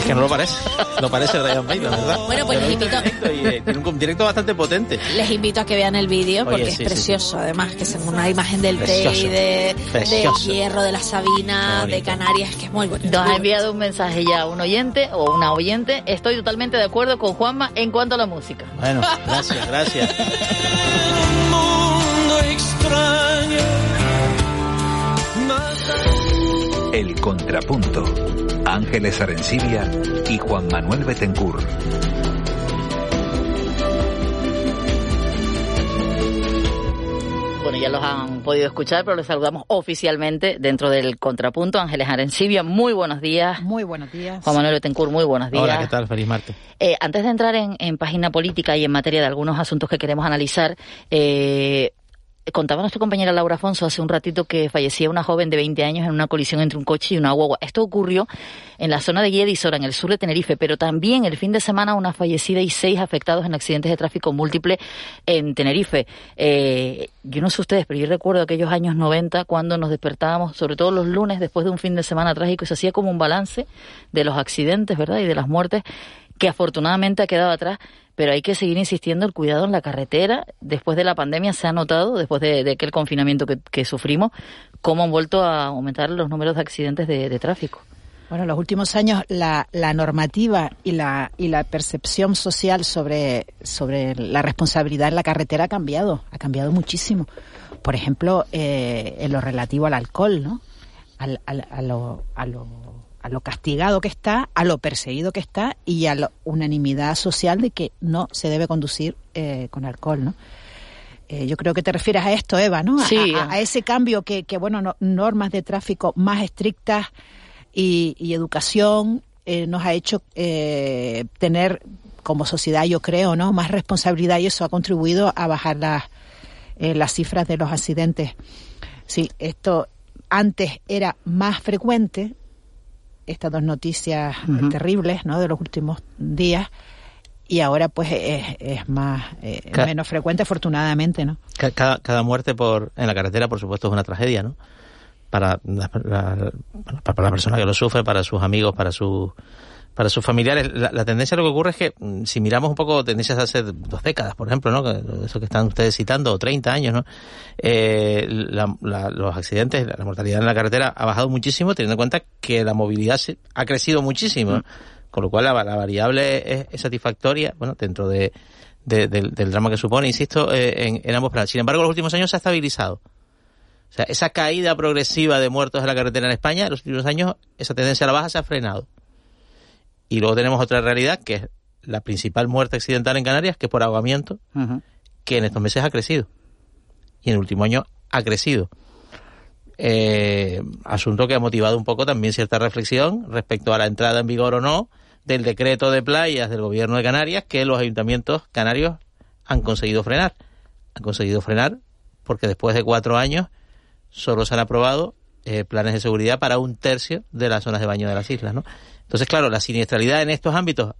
Es que no lo parece. No parece Ryan May, la verdad. Bueno, pues les invito. Eh, tiene un directo bastante potente. Les invito a que vean el vídeo porque es precioso. Además, que es una imagen del Teide, de Hierro, de la Sabina, de Canarias, que es muy bonito. Nos ha enviado un mensaje ya un oyente o una oyente. Estoy totalmente de acuerdo con Juanma en cuanto a la música. Bueno, gracias, gracias. El contrapunto Ángeles Arencibia y Juan Manuel Betencur. Bueno, ya los han podido escuchar, pero les saludamos oficialmente dentro del contrapunto. Ángeles Arencibia, muy buenos días. Muy buenos días. Juan Manuel Betancourt, muy buenos días. Hola, ¿qué tal? Feliz martes. Eh, antes de entrar en, en, página política y en materia de algunos asuntos que queremos analizar, eh, contaba nuestra compañera Laura Afonso hace un ratito que fallecía una joven de 20 años en una colisión entre un coche y una guagua. Esto ocurrió en la zona de Guiedisora, en el sur de Tenerife, pero también el fin de semana una fallecida y seis afectados en accidentes de tráfico múltiple en Tenerife. Eh, yo no sé ustedes, pero yo recuerdo aquellos años 90 cuando nos despertábamos, sobre todo los lunes después de un fin de semana trágico, y se hacía como un balance de los accidentes, ¿verdad? Y de las muertes que afortunadamente ha quedado atrás, pero hay que seguir insistiendo el cuidado en la carretera. Después de la pandemia se ha notado, después de, de aquel confinamiento que, sufrimos, cómo han vuelto a aumentar los números de accidentes de, tráfico. Bueno, en los últimos años la, normativa y la, y la percepción social sobre, la responsabilidad en la carretera ha cambiado, ha cambiado muchísimo. Por ejemplo, eh, en lo relativo al alcohol, ¿no? A lo a lo castigado que está, a lo perseguido que está y a la unanimidad social de que no se debe conducir eh, con alcohol, ¿no? Eh, yo creo que te refieres a esto, Eva, ¿no? Sí. A, ese cambio que, que bueno, normas de tráfico más estrictas y, educación eh, nos ha hecho tener como sociedad, yo creo, ¿no? Más responsabilidad y eso ha contribuido a bajar las, las cifras de los accidentes. Sí, esto antes era más frecuente, estas dos noticias terribles ¿no? de los últimos días y ahora pues es, más eh, menos frecuente afortunadamente no cada, cada muerte por en la carretera por supuesto es una tragedia no para la, para la persona que lo sufre para sus amigos para sus para sus familiares. La, tendencia lo que ocurre es que mm, si miramos un poco tendencias hace dos décadas, por ejemplo, ¿no? Eso que están ustedes citando, o 30 años, ¿no? Eh, los accidentes, la, mortalidad en la carretera ha bajado muchísimo, teniendo en cuenta que la movilidad ha crecido muchísimo, mm. con lo cual la, variable es, satisfactoria, bueno, dentro de, del, drama que supone, insisto, eh, en, en ambos planos. Sin embargo, en los últimos años se ha estabilizado. O sea, esa caída progresiva de muertos en la carretera en España, en los últimos años, esa tendencia a la baja se ha frenado. Y luego tenemos otra realidad, que es la principal muerte accidental en Canarias, que es por ahogamiento, que en estos meses ha crecido. Y en el último año ha crecido. Eh, asunto que ha motivado un poco también cierta reflexión respecto a la entrada en vigor o no del decreto de playas del gobierno de Canarias que los ayuntamientos canarios han conseguido frenar. Han conseguido frenar porque después de cuatro años solo se han aprobado eh, planes de seguridad para un tercio de las zonas de baño de las islas, ¿no? Entonces, claro, la siniestralidad en estos ámbitos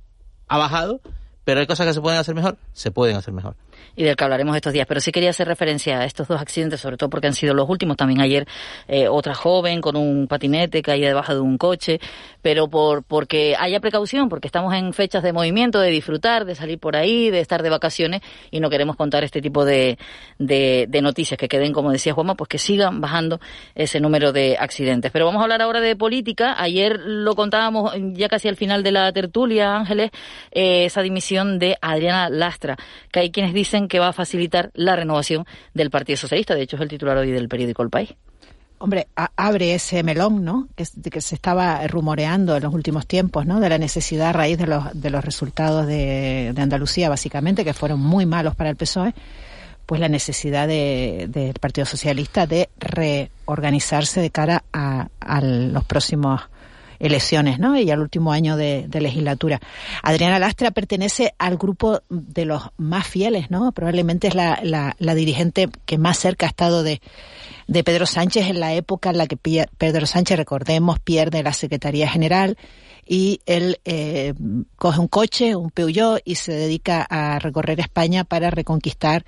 ha bajado, pero hay cosas que se pueden hacer mejor, se pueden hacer mejor. Y del que hablaremos estos días. Pero sí quería hacer referencia a estos dos accidentes, sobre todo porque han sido los últimos. También ayer eh, otra joven con un patinete caía debajo de un coche, pero por porque haya precaución, porque estamos en fechas de movimiento, de disfrutar, de salir por ahí, de estar de vacaciones y no queremos contar este tipo de, de, de noticias que queden, como decía Juanma, pues que sigan bajando ese número de accidentes. Pero vamos a hablar ahora de política. Ayer lo contábamos ya casi al final de la tertulia, Ángeles, eh, esa dimisión de Adriana Lastra, que hay quienes dicen que va a facilitar la renovación del Partido Socialista. De hecho, es el titular hoy del periódico El País. Hombre, abre ese melón, ¿no? Que, que, se estaba rumoreando en los últimos tiempos, ¿no? De la necesidad a raíz de los, de los resultados de, de Andalucía, básicamente, que fueron muy malos para el PSOE, pues la necesidad del de, Partido Socialista de reorganizarse de cara a, a los próximos elecciones, ¿no? Y al último año de, legislatura. Adriana Lastra pertenece al grupo de los más fieles, ¿no? Probablemente es la, la, la dirigente que más cerca ha estado de, de Pedro Sánchez en la época en la que Pedro Sánchez, recordemos, pierde la Secretaría General y él eh, coge un coche, un Peugeot, y se dedica a recorrer España para reconquistar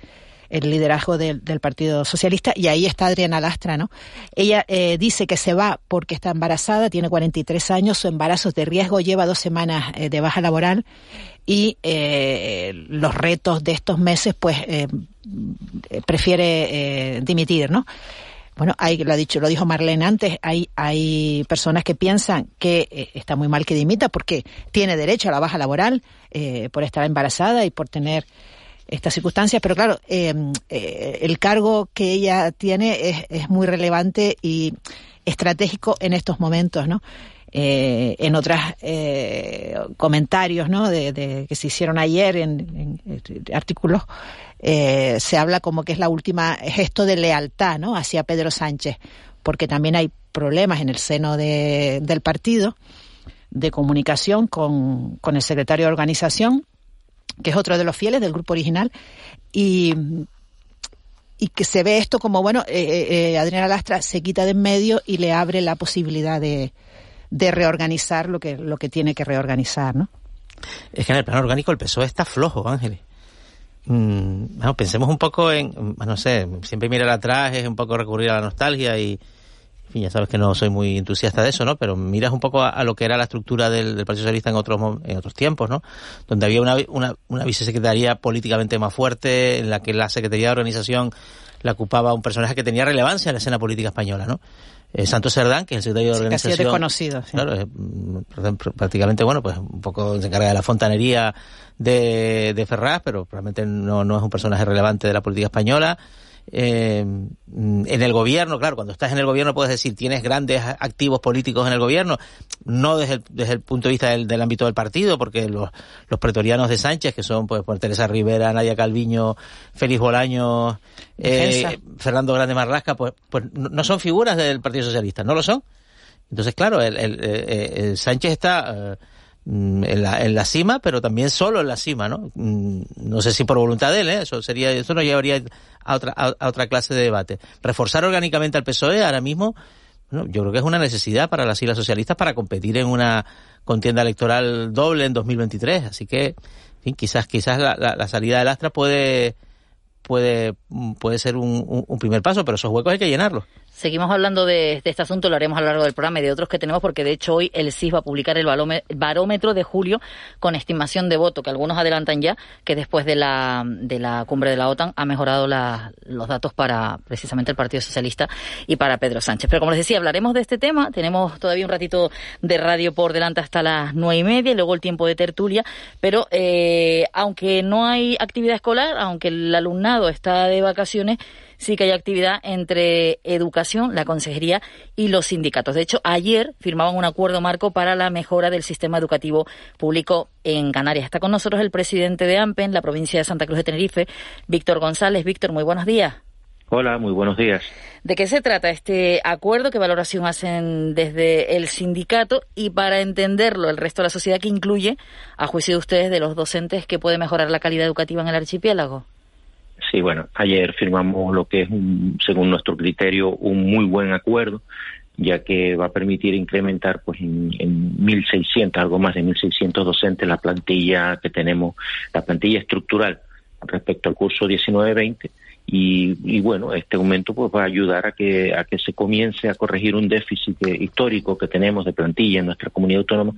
el liderazgo del, del, Partido Socialista y ahí está Adriana Lastra, ¿no? Ella eh, dice que se va porque está embarazada, tiene 43 años, su embarazo es de riesgo, lleva dos semanas eh, de baja laboral y eh, los retos de estos meses, pues eh, prefiere dimitir, ¿no? Bueno, hay, lo ha dicho, lo dijo Marlene antes, hay, hay personas que piensan que está muy mal que dimita porque tiene derecho a la baja laboral por estar embarazada y por tener estas circunstancias, pero claro, eh, eh, el cargo que ella tiene es, muy relevante y estratégico en estos momentos, ¿no? Eh, en otros eh, comentarios ¿no? De, que se hicieron ayer en, en artículos, se habla como que es la última gesto de lealtad ¿no? hacia Pedro Sánchez, porque también hay problemas en el seno de, del partido de comunicación con, con el secretario de organización que es otro de los fieles del grupo original, y, y que se ve esto como, bueno, eh, eh, Adriana Lastra se quita de en medio y le abre la posibilidad de, de reorganizar lo que, lo que tiene que reorganizar, ¿no? Es que en el plano orgánico el PSOE está flojo, Ángeles. Mm, bueno, pensemos un poco en, no sé, siempre mirar atrás es un poco recurrir a la nostalgia y, fin, ya sabes que no soy muy entusiasta de eso, ¿no? Pero miras un poco a, a lo que era la estructura del, del, Partido Socialista en otros en otros tiempos, ¿no? Donde había una, una, una vicesecretaría políticamente más fuerte, en la que la Secretaría de Organización la ocupaba un personaje que tenía relevancia en la escena política española, ¿no? Eh, Santos Cerdán, que es el secretario de organización. Sí, desconocido, sí. Claro, eh, prácticamente, bueno, pues un poco se encarga de la fontanería de, de Ferraz, pero probablemente no, no es un personaje relevante de la política española eh, en el gobierno, claro, cuando estás en el gobierno puedes decir tienes grandes activos políticos en el gobierno, no desde el, desde el punto de vista del, del ámbito del partido, porque los, los, pretorianos de Sánchez, que son pues por Teresa Rivera, Nadia Calviño, Félix Bolaño, eh, Fernando Grande Marlasca, pues, pues no son figuras del Partido Socialista, no lo son. Entonces, claro, el, el, el Sánchez está Mm, en la, en la cima, pero también solo en la cima, ¿no? Mm, no sé si por voluntad de él, ¿eh? eso sería, eso nos llevaría a otra, a, otra clase de debate. Reforzar orgánicamente al PSOE ahora mismo, bueno, yo creo que es una necesidad para las siglas socialistas para competir en una contienda electoral doble en 2023. Así que, en fin, quizás, quizás la, la, la salida del Astra puede, puede, puede ser un, un primer paso, pero esos huecos hay que llenarlos. Seguimos hablando de, de, este asunto, lo haremos a lo largo del programa y de otros que tenemos, porque de hecho hoy el CIS va a publicar el barómetro de julio con estimación de voto, que algunos adelantan ya que después de la, de la cumbre de la OTAN ha mejorado la, los datos para precisamente el Partido Socialista y para Pedro Sánchez. Pero como les decía, hablaremos de este tema. Tenemos todavía un ratito de radio por delante hasta las nueve y media y luego el tiempo de tertulia. Pero eh, aunque no hay actividad escolar, aunque el alumnado está de vacaciones, sí que hay actividad entre educación, la consejería y los sindicatos. De hecho, ayer firmaban un acuerdo marco para la mejora del sistema educativo público en Canarias. Está con nosotros el presidente de AMPE en la provincia de Santa Cruz de Tenerife, Víctor González. Víctor, muy buenos días. Hola, muy buenos días. ¿De qué se trata este acuerdo? ¿Qué valoración hacen desde el sindicato? Y para entenderlo, el resto de la sociedad que incluye, a juicio de ustedes, de los docentes, que puede mejorar la calidad educativa en el archipiélago. Sí, bueno, ayer firmamos lo que es, un, según nuestro criterio, un muy buen acuerdo, ya que va a permitir incrementar pues en, en 1.600, algo más de 1.600 docentes la plantilla que tenemos, la plantilla estructural respecto al curso 19-20 y, bueno, este aumento pues va a ayudar a que, a que se comience a corregir un déficit histórico que tenemos de plantilla en nuestra comunidad autónoma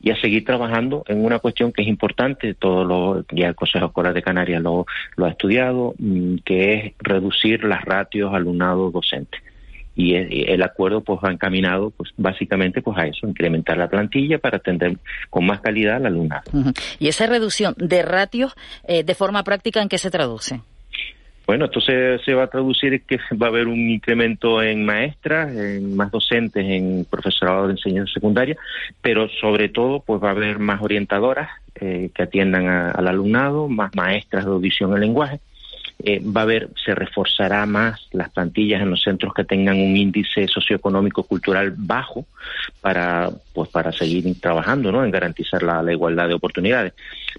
y a seguir trabajando en una cuestión que es importante, todo lo, ya el Consejo Escolar de Canarias lo, ha estudiado, mm, que es reducir las ratios alumnado docente. Y el acuerdo pues va encaminado pues básicamente pues a eso incrementar la plantilla para atender con más calidad al alumnado. Y esa reducción de ratios eh, de forma práctica en qué se traduce bueno, entonces se va a traducir que va a haber un incremento en maestras, en más docentes, en profesorado de enseñanza secundaria, pero sobre todo pues va a haber más orientadoras eh, que atiendan al alumnado, más maestras de audición y lenguaje eh, va a haber, se reforzará más las plantillas en los centros que tengan un índice socioeconómico cultural bajo para, pues, para seguir trabajando, ¿no? En garantizar la, igualdad de oportunidades.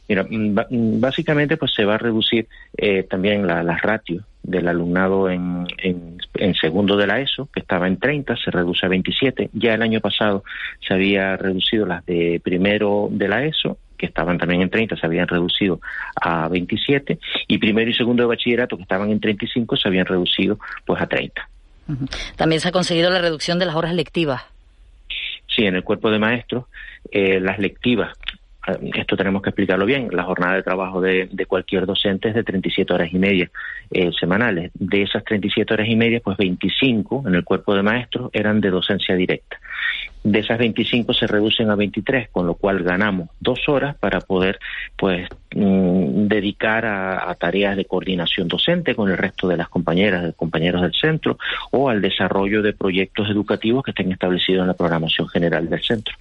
Mira, mm, mm, básicamente, pues se va a reducir eh, también las ratios del alumnado en, en, en, segundo de la ESO, que estaba en 30, se reduce a 27. Ya el año pasado se había reducido las de primero de la ESO que estaban también en 30 se habían reducido a 27 y primero y segundo de bachillerato que estaban en 35 se habían reducido pues a 30. También se ha conseguido la reducción de las horas lectivas. Sí, en el cuerpo de maestros eh, las lectivas esto tenemos que explicarlo bien, la jornada de trabajo de, cualquier docente es de 37 horas y media eh, semanales. De esas 37 horas y media, pues 25 en el cuerpo de maestros eran de docencia directa. De esas 25 se reducen a 23, con lo cual ganamos dos horas para poder pues mm, dedicar a, tareas de coordinación docente con el resto de las compañeras y compañeros del centro o al desarrollo de proyectos educativos que estén establecidos en la programación general del centro.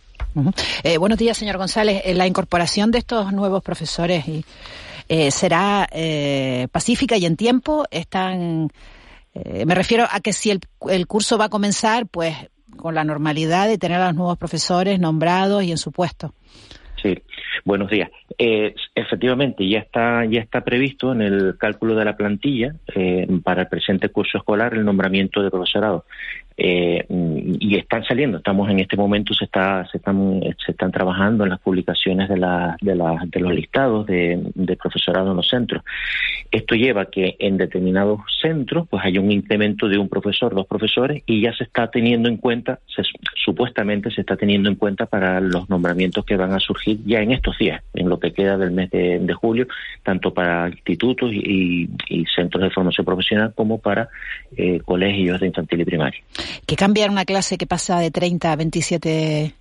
Eh, buenos días, señor González. Eh, la incorporación de estos nuevos profesores eh, será pacífica y en tiempo. Están, me refiero a que si el, el curso va a comenzar, pues con la normalidad de tener a los nuevos profesores nombrados y en su puesto. Sí, buenos días. Eh, efectivamente, ya está, ya está previsto en el cálculo de la plantilla eh, para el presente curso escolar el nombramiento de profesorado. Eh, y están saliendo, estamos en este momento, se, está, se, están, se están trabajando en las publicaciones de, la, de, la, de los listados de, de, profesorado en los centros. Esto lleva que en determinados centros pues hay un incremento de un profesor, dos profesores, y ya se está teniendo en cuenta, supuestamente se está teniendo en cuenta para los nombramientos que van a surgir ya en estos días, en lo que queda del mes de, julio, tanto para institutos y, centros de formación profesional como para eh, colegios de infantil y primaria. ¿Qué cambiar una clase que pasa de 30 a 27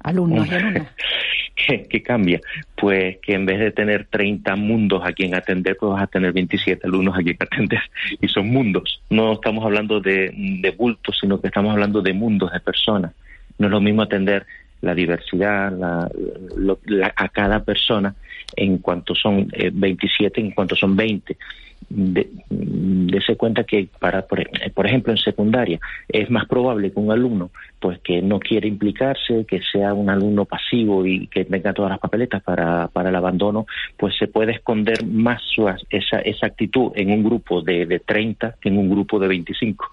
alumnos y alumnas? ¿Qué, cambia? Pues que en vez de tener 30 mundos a quien atender, pues vas a tener 27 alumnos a quien atender. Y son mundos. No estamos hablando de, bultos, sino que estamos hablando de mundos, de personas. No es lo mismo atender la diversidad a cada persona en cuanto son 27, eh, en cuanto son 20. De, dese cuenta que para por, ejemplo en secundaria es más probable que un alumno pues que no quiere implicarse que sea un alumno pasivo y que tenga todas las papeletas para, para el abandono pues se puede esconder más su, esa, esa actitud en un grupo de, de 30 que en un grupo de 25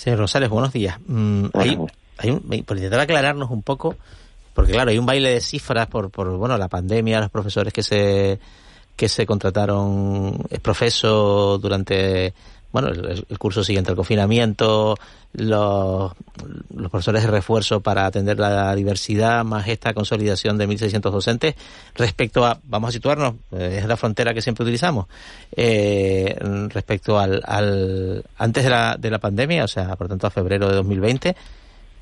Señor Rosales, buenos días. Mm, hay un, por intentar aclararnos un poco, porque claro, hay un baile de cifras por, por bueno, la pandemia, los profesores que se que se contrataron es profeso durante bueno el, curso siguiente al confinamiento, los, los profesores de refuerzo para atender la diversidad, más esta consolidación de 1.600 docentes respecto a, vamos a situarnos, eh, es la frontera que siempre utilizamos, eh, respecto al, al antes de la, de la pandemia, o sea, por tanto a febrero de 2020,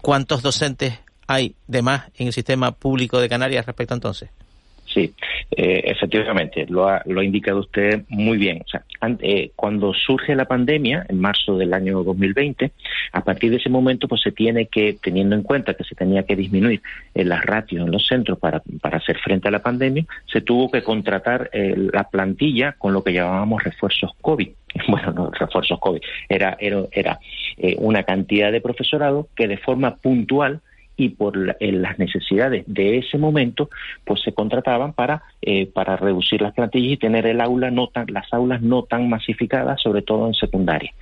¿Cuántos docentes hay de más en el sistema público de Canarias respecto a entonces? Sí, eh, efectivamente, lo ha, lo ha indicado usted muy bien. O sea, eh, cuando surge la pandemia, en marzo del año 2020, a partir de ese momento, pues se tiene que, teniendo en cuenta que se tenía que disminuir eh, las ratios en los centros para, para hacer frente a la pandemia, se tuvo que contratar la plantilla con lo que llamábamos refuerzos COVID. Bueno, no refuerzos COVID, era, era, era una cantidad de profesorado que de forma puntual y por las necesidades de ese momento, pues se contrataban para, eh, para reducir las plantillas y tener el aula no tan, las aulas no tan masificadas, sobre todo en secundaria.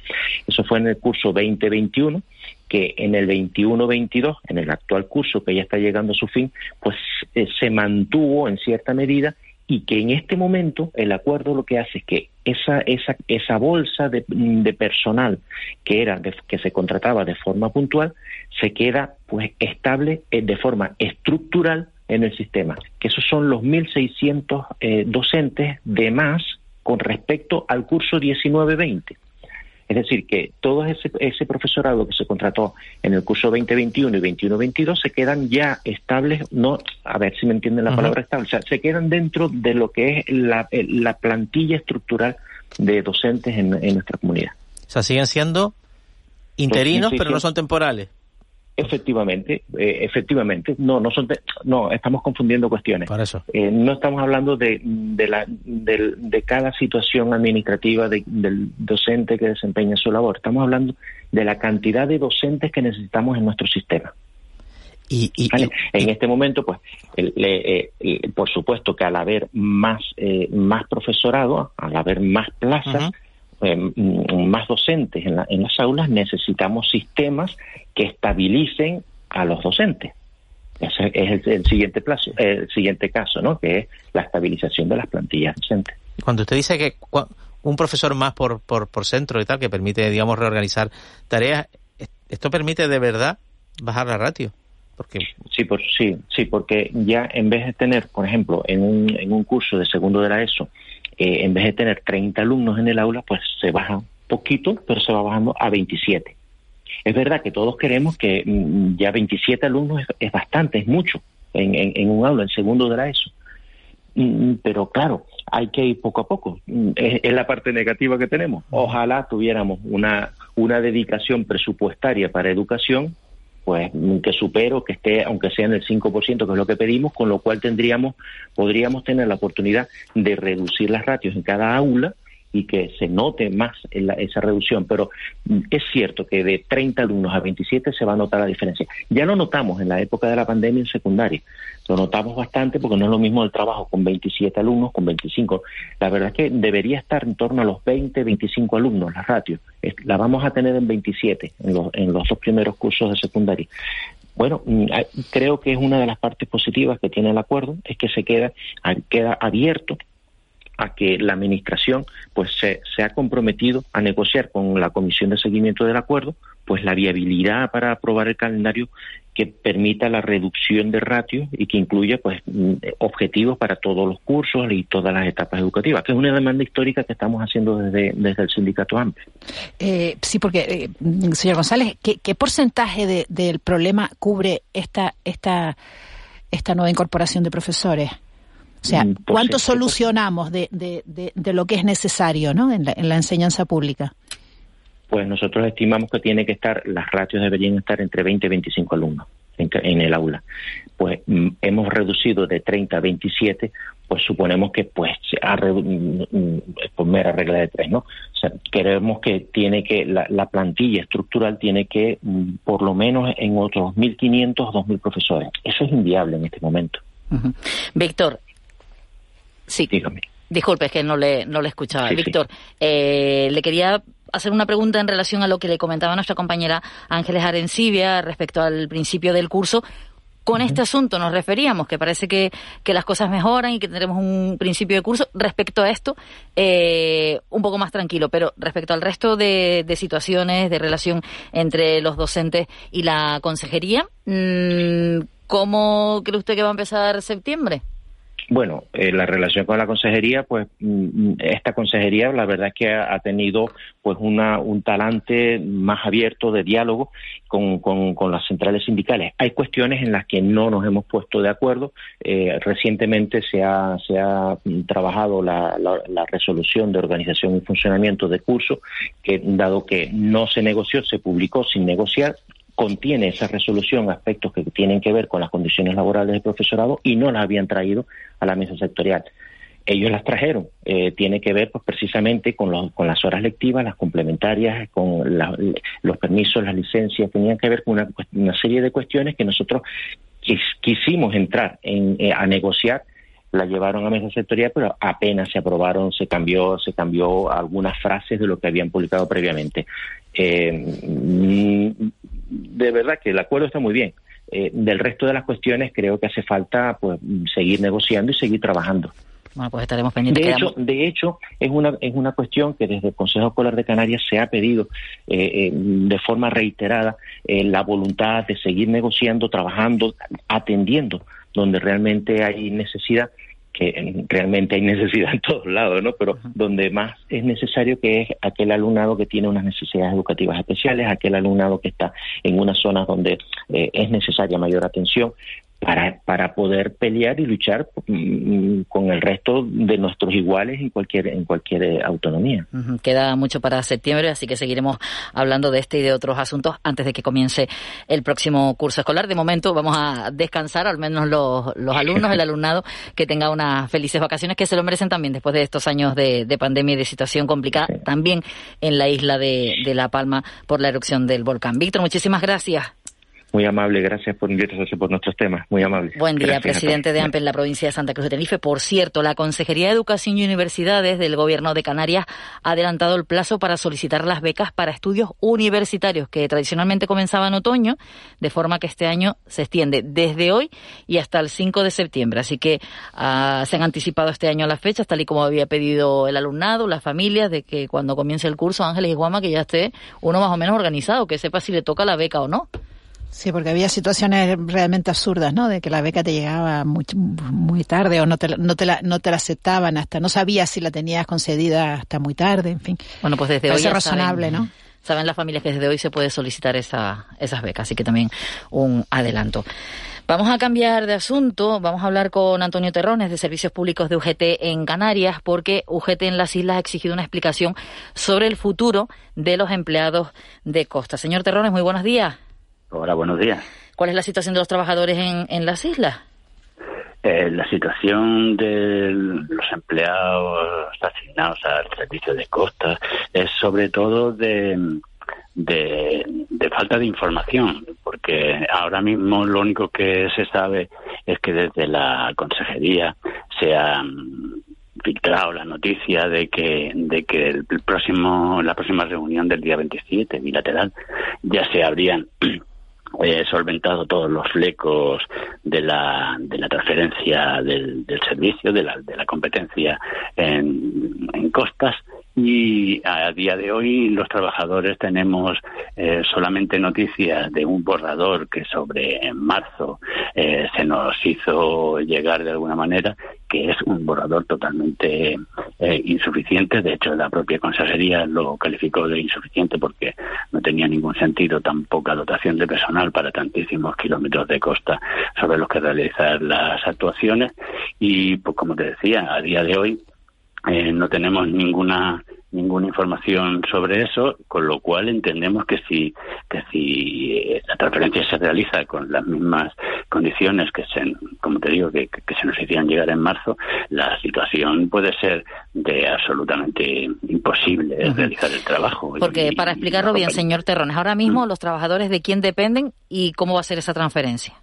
Eso fue en el curso 2021, que en el 21-22, en el actual curso que ya está llegando a su fin, pues eh, se mantuvo en cierta medida y que en este momento el acuerdo lo que hace es que esa, esa, esa bolsa de, de personal que era que se contrataba de forma puntual se queda pues estable eh, de forma estructural en el sistema, que esos son los 1.600 eh, docentes de más con respecto al curso 19-20. Es decir, que todo ese, ese profesorado que se contrató en el curso 2021 y 21-22 se quedan ya estables, no, a ver si me entienden la palabra estable, o sea, se quedan dentro de lo que es la, la plantilla estructural de docentes en, en, nuestra comunidad. O sea, siguen siendo interinos, pero no son temporales. Efectivamente, eh, efectivamente, no, no son, no, estamos confundiendo cuestiones. Para eso. Eh, no estamos hablando de, de la, de, de cada situación administrativa de, del docente que desempeña su labor. Estamos hablando de la cantidad de docentes que necesitamos en nuestro sistema. Y, y, ¿Vale? en este momento, pues, el, eh, el, por supuesto que al haber más, eh, más profesorado, al haber más plazas, uh -huh. Eh, más docentes en, la, en, las aulas, necesitamos sistemas que estabilicen a los docentes. Ese es el, el siguiente plazo, el siguiente caso, ¿no? Que es la estabilización de las plantillas docentes. Cuando usted dice que un profesor más por, por, por centro y tal, que permite, digamos, reorganizar tareas, ¿esto permite de verdad bajar la ratio? Porque... Sí, por, sí, sí, porque ya en vez de tener, por ejemplo, en un, en un curso de segundo de la ESO, eh, en vez de tener 30 alumnos en el aula, pues se baja poquito, pero se va bajando a 27. Es verdad que todos queremos que mm, ya 27 alumnos es, es bastante, es mucho en, en, en, un aula, en segundo de la ESO. Mm, pero claro, hay que ir poco a poco. Mm, es, es, la parte negativa que tenemos. Ojalá tuviéramos una, una dedicación presupuestaria para educación pues que supero, que esté, aunque sea en el 5%, que es lo que pedimos, con lo cual tendríamos, podríamos tener la oportunidad de reducir las ratios en cada aula y que se note más esa reducción. Pero es cierto que de 30 alumnos a 27 se va a notar la diferencia. Ya lo notamos en la época de la pandemia en secundaria. Lo notamos bastante porque no es lo mismo el trabajo con 27 alumnos, con 25. La verdad es que debería estar en torno a los 20, 25 alumnos la ratio. La vamos a tener en 27 en los, en los dos primeros cursos de secundaria. Bueno, creo que es una de las partes positivas que tiene el acuerdo, es que se queda, queda abierto a que la administración pues se, se, ha comprometido a negociar con la comisión de seguimiento del acuerdo pues la viabilidad para aprobar el calendario que permita la reducción de ratio y que incluya pues objetivos para todos los cursos y todas las etapas educativas, que es una demanda histórica que estamos haciendo desde, desde el sindicato AMPE. Eh, sí, porque, eh, señor González, ¿qué, qué porcentaje de, del problema cubre esta, esta, esta nueva incorporación de profesores? O sea, ¿cuánto solucionamos de, de, de, de, lo que es necesario ¿no? en, la, en la enseñanza pública? Pues nosotros estimamos que tiene que estar, las ratios deberían estar entre 20 y 25 alumnos en, en el aula. Pues mm, hemos reducido de 30 a 27, pues suponemos que pues a por mera regla de tres, ¿no? O sea, queremos que tiene que la, la plantilla estructural tiene que mm, por lo menos en otros 1.500 o 2.000 profesores. Eso es inviable en este momento. Uh -huh. Víctor, Sí. Dígame. Disculpe, es que no le, no le escuchaba. Sí, Víctor, sí. Eh, le quería hacer una pregunta en relación a lo que le comentaba nuestra compañera Ángeles Arencibia respecto al principio del curso. Con uh -huh. este asunto nos referíamos, que parece que, que, las cosas mejoran y que tendremos un principio de curso. Respecto a esto, eh, un poco más tranquilo, pero respecto al resto de, de, situaciones de relación entre los docentes y la consejería, mmm, ¿cómo cree usted que va a empezar septiembre? Bueno, eh, la relación con la consejería, pues mm, esta consejería, la verdad es que ha, tenido pues una, un talante más abierto de diálogo con, con, las centrales sindicales. Hay cuestiones en las que no nos hemos puesto de acuerdo. Eh, recientemente se ha, se ha trabajado la, la, la, resolución de organización y funcionamiento de curso, que dado que no se negoció, se publicó sin negociar, contiene esa resolución aspectos que tienen que ver con las condiciones laborales del profesorado y no las habían traído a la mesa sectorial. Ellos las trajeron, eh, tiene que ver pues precisamente con, los, con las horas lectivas, las complementarias, con la, los permisos, las licencias, tenían que ver con una, una serie de cuestiones que nosotros quis, quisimos entrar en, eh, a negociar la llevaron a mesa sectorial, pero apenas se aprobaron, se cambió, se cambió algunas frases de lo que habían publicado previamente. Eh, de verdad que el acuerdo está muy bien. Eh, del resto de las cuestiones creo que hace falta pues seguir negociando y seguir trabajando. Bueno, pues estaremos pendientes. De hecho, de hecho es, una, es una cuestión que desde el Consejo Escolar de Canarias se ha pedido eh, eh, de forma reiterada eh, la voluntad de seguir negociando, trabajando, atendiendo donde realmente hay necesidad que realmente hay necesidad en todos lados, ¿no? Pero donde más es necesario que es aquel alumnado que tiene unas necesidades educativas especiales, aquel alumnado que está en unas zonas donde eh, es necesaria mayor atención, para, para poder pelear y luchar mm, con el resto de nuestros iguales en cualquier en cualquier eh, autonomía. Queda mucho para septiembre, así que seguiremos hablando de este y de otros asuntos antes de que comience el próximo curso escolar. De momento vamos a descansar, al menos los, los alumnos, el alumnado, que tenga unas felices vacaciones que se lo merecen también después de estos años de, de pandemia y de situación complicada, también en la isla de, de La Palma por la erupción del volcán. Víctor, muchísimas gracias. Muy amable, gracias por interesarse por nuestros temas. Muy amable. Buen día, presidente de AMPE en la provincia de Santa Cruz de Tenerife. Por cierto, la Consejería de Educación y Universidades del Gobierno de Canarias ha adelantado el plazo para solicitar las becas para estudios universitarios, que tradicionalmente comenzaban en otoño, de forma que este año se extiende desde hoy y hasta el 5 de septiembre. Así que uh, se han anticipado este año las fechas, tal y como había pedido el alumnado, las familias, de que cuando comience el curso, Ángeles y Guama, que ya esté uno más o menos organizado, que sepa si le toca la beca o no. Sí, porque había situaciones realmente absurdas, ¿no? De que la beca te llegaba muy, muy tarde o no te, no, te la, no te la aceptaban hasta, no sabías si la tenías concedida hasta muy tarde, en fin. Bueno, pues desde hoy. Es razonable, saben, ¿no? Saben las familias que desde hoy se puede solicitar esa, esas becas, así que también un adelanto. Vamos a cambiar de asunto. Vamos a hablar con Antonio Terrones de Servicios Públicos de UGT en Canarias, porque UGT en las islas ha exigido una explicación sobre el futuro de los empleados de Costa. Señor Terrones, muy buenos días. Hola, buenos días. ¿Cuál es la situación de los trabajadores en, en las islas? Eh, la situación de los empleados asignados al servicio de costa es sobre todo de, de, de, falta de información, porque ahora mismo lo único que se sabe es que desde la consejería se ha filtrado la noticia de que de que el próximo la próxima reunión del día 27 bilateral ya se habrían eh, solventado todos los flecos de la, de la transferencia del, del servicio, de la, de la competencia en, en costas. Y a día de hoy los trabajadores tenemos eh, solamente noticias de un borrador que sobre en marzo eh, se nos hizo llegar de alguna manera que es un borrador totalmente eh, insuficiente. De hecho la propia consejería lo calificó de insuficiente porque no tenía ningún sentido tan poca dotación de personal para tantísimos kilómetros de costa sobre los que realizar las actuaciones. Y pues como te decía a día de hoy eh, no tenemos ninguna ninguna información sobre eso, con lo cual entendemos que si que si la transferencia se realiza con las mismas condiciones que se, como te digo, que, que se nos hicieran llegar en marzo, la situación puede ser de absolutamente imposible uh -huh. realizar el trabajo. Porque y, para explicarlo bien, señor Terrones, ahora mismo uh -huh. los trabajadores de quién dependen y cómo va a ser esa transferencia.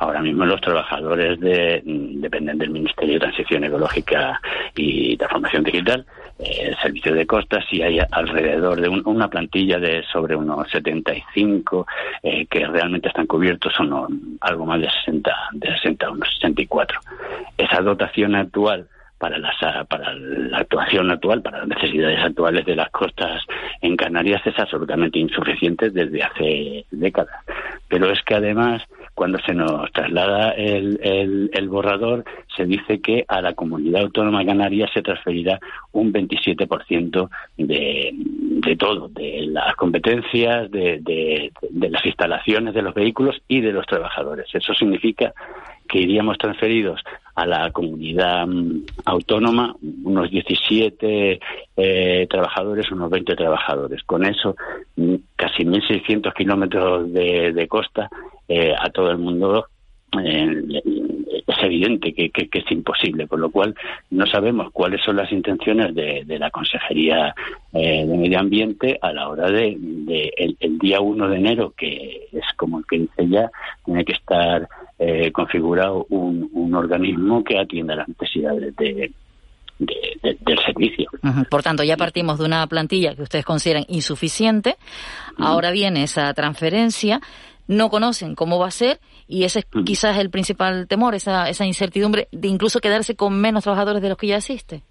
Ahora mismo los trabajadores de, dependen del Ministerio de Transición Ecológica y Transformación Digital, eh, Servicio de Costas, y hay alrededor de un, una plantilla de sobre unos 75 eh, que realmente están cubiertos, son algo más de 60, de 60 unos 64. Esa dotación actual para, las, para la actuación actual, para las necesidades actuales de las costas en Canarias es absolutamente insuficiente desde hace décadas. Pero es que además, cuando se nos traslada el, el, el borrador, se dice que a la comunidad autónoma canaria se transferirá un 27% de, de todo, de las competencias, de, las instalaciones de los vehículos y de los trabajadores. Eso significa que iríamos transferidos a la comunidad um, autónoma unos 17 eh, trabajadores, unos 20 trabajadores. Con eso, casi 1.600 kilómetros de, de costa eh, a todo el mundo. Eh, es evidente que, es imposible, por lo cual no sabemos cuáles son las intenciones de, la Consejería de Medio Ambiente a la hora de, el, día 1 de enero, que es como el que dice ya, tiene que estar eh, configurado un, un, organismo que atienda las necesidades de, de, de, del servicio. Uh -huh. Por tanto, ya partimos de una plantilla que ustedes consideran insuficiente. Uh -huh. Ahora viene esa transferencia. no conocen cómo va a ser y ese es quizás el principal temor, esa, esa incertidumbre de incluso quedarse con menos trabajadores de los que ya existe.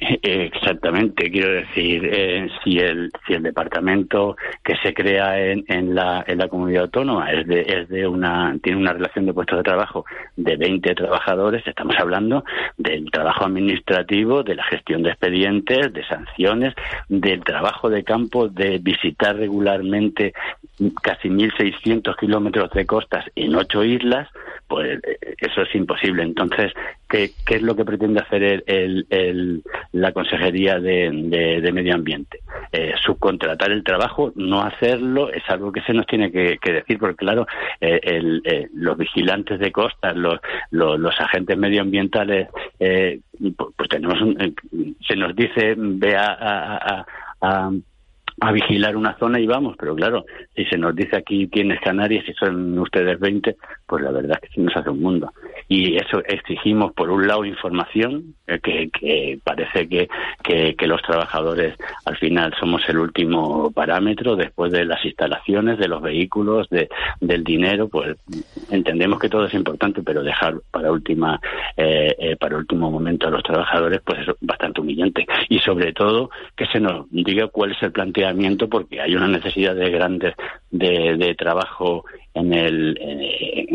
Exactamente, quiero decir, eh, si el si el departamento que se crea en, en la en la comunidad autónoma es de es de una tiene una relación de puestos de trabajo de 20 trabajadores, estamos hablando del trabajo administrativo, de la gestión de expedientes, de sanciones, del trabajo de campo, de visitar regularmente casi 1.600 kilómetros de costas en ocho islas, pues eh, eso es imposible. Entonces, ¿qué, qué es lo que pretende hacer el, el- el- la Consejería de, de- Medio Ambiente? Eh, subcontratar el trabajo, no hacerlo, es algo que se nos tiene que, decir, porque claro, eh, eh, los vigilantes de costas, los, los, los agentes medioambientales, eh, pues, pues tenemos un- se nos dice, ve a- a- a- a a vigilar una zona y vamos, pero claro, si se nos dice aquí tienes Canarias y son ustedes 20, pues la verdad es que se nos hace un mundo. Y eso exigimos, por un lado, información, eh, que, que parece que, que, que los trabajadores al final somos el último parámetro después de las instalaciones, de los vehículos, de, del dinero, pues entendemos que todo es importante, pero dejar para última eh, eh, para último momento a los trabajadores, pues es bastante humillante. Y sobre todo que se nos diga cuál es el planteamiento, porque hay una necesidad de grandes de, trabajo en el eh,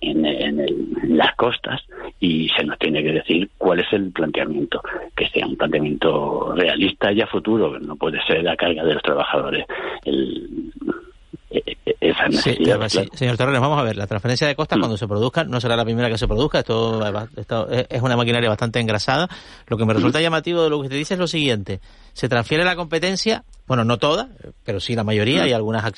en, en el- en las costas y se nos tiene que decir cuál es el planteamiento, que sea un planteamiento realista y a futuro, no puede ser la carga de los trabajadores. El, esa Sí, necesidad. claro, sí. claro. Señor Torres, vamos a ver, la transferencia de costas cuando se produzca no será la primera que se produzca, esto, esto es una maquinaria bastante engrasada. Lo que me resulta llamativo de lo que usted dice es lo siguiente, se transfiere la competencia, bueno, no toda, pero sí la mayoría, hay algunas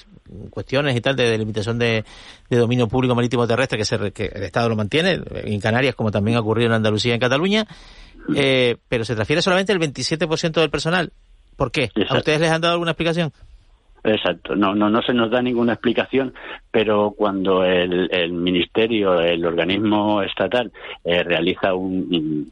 cuestiones y tal de delimitación de, de dominio público marítimo terrestre que, se, que el Estado lo mantiene, en Canarias como también ha ocurrido en Andalucía y en Cataluña, eh, pero se transfiere solamente el 27% del personal. ¿Por qué? ¿A ustedes les han dado alguna explicación? Exacto, no, no, no se nos da ninguna explicación, pero cuando el, el ministerio, el organismo estatal, eh, realiza un,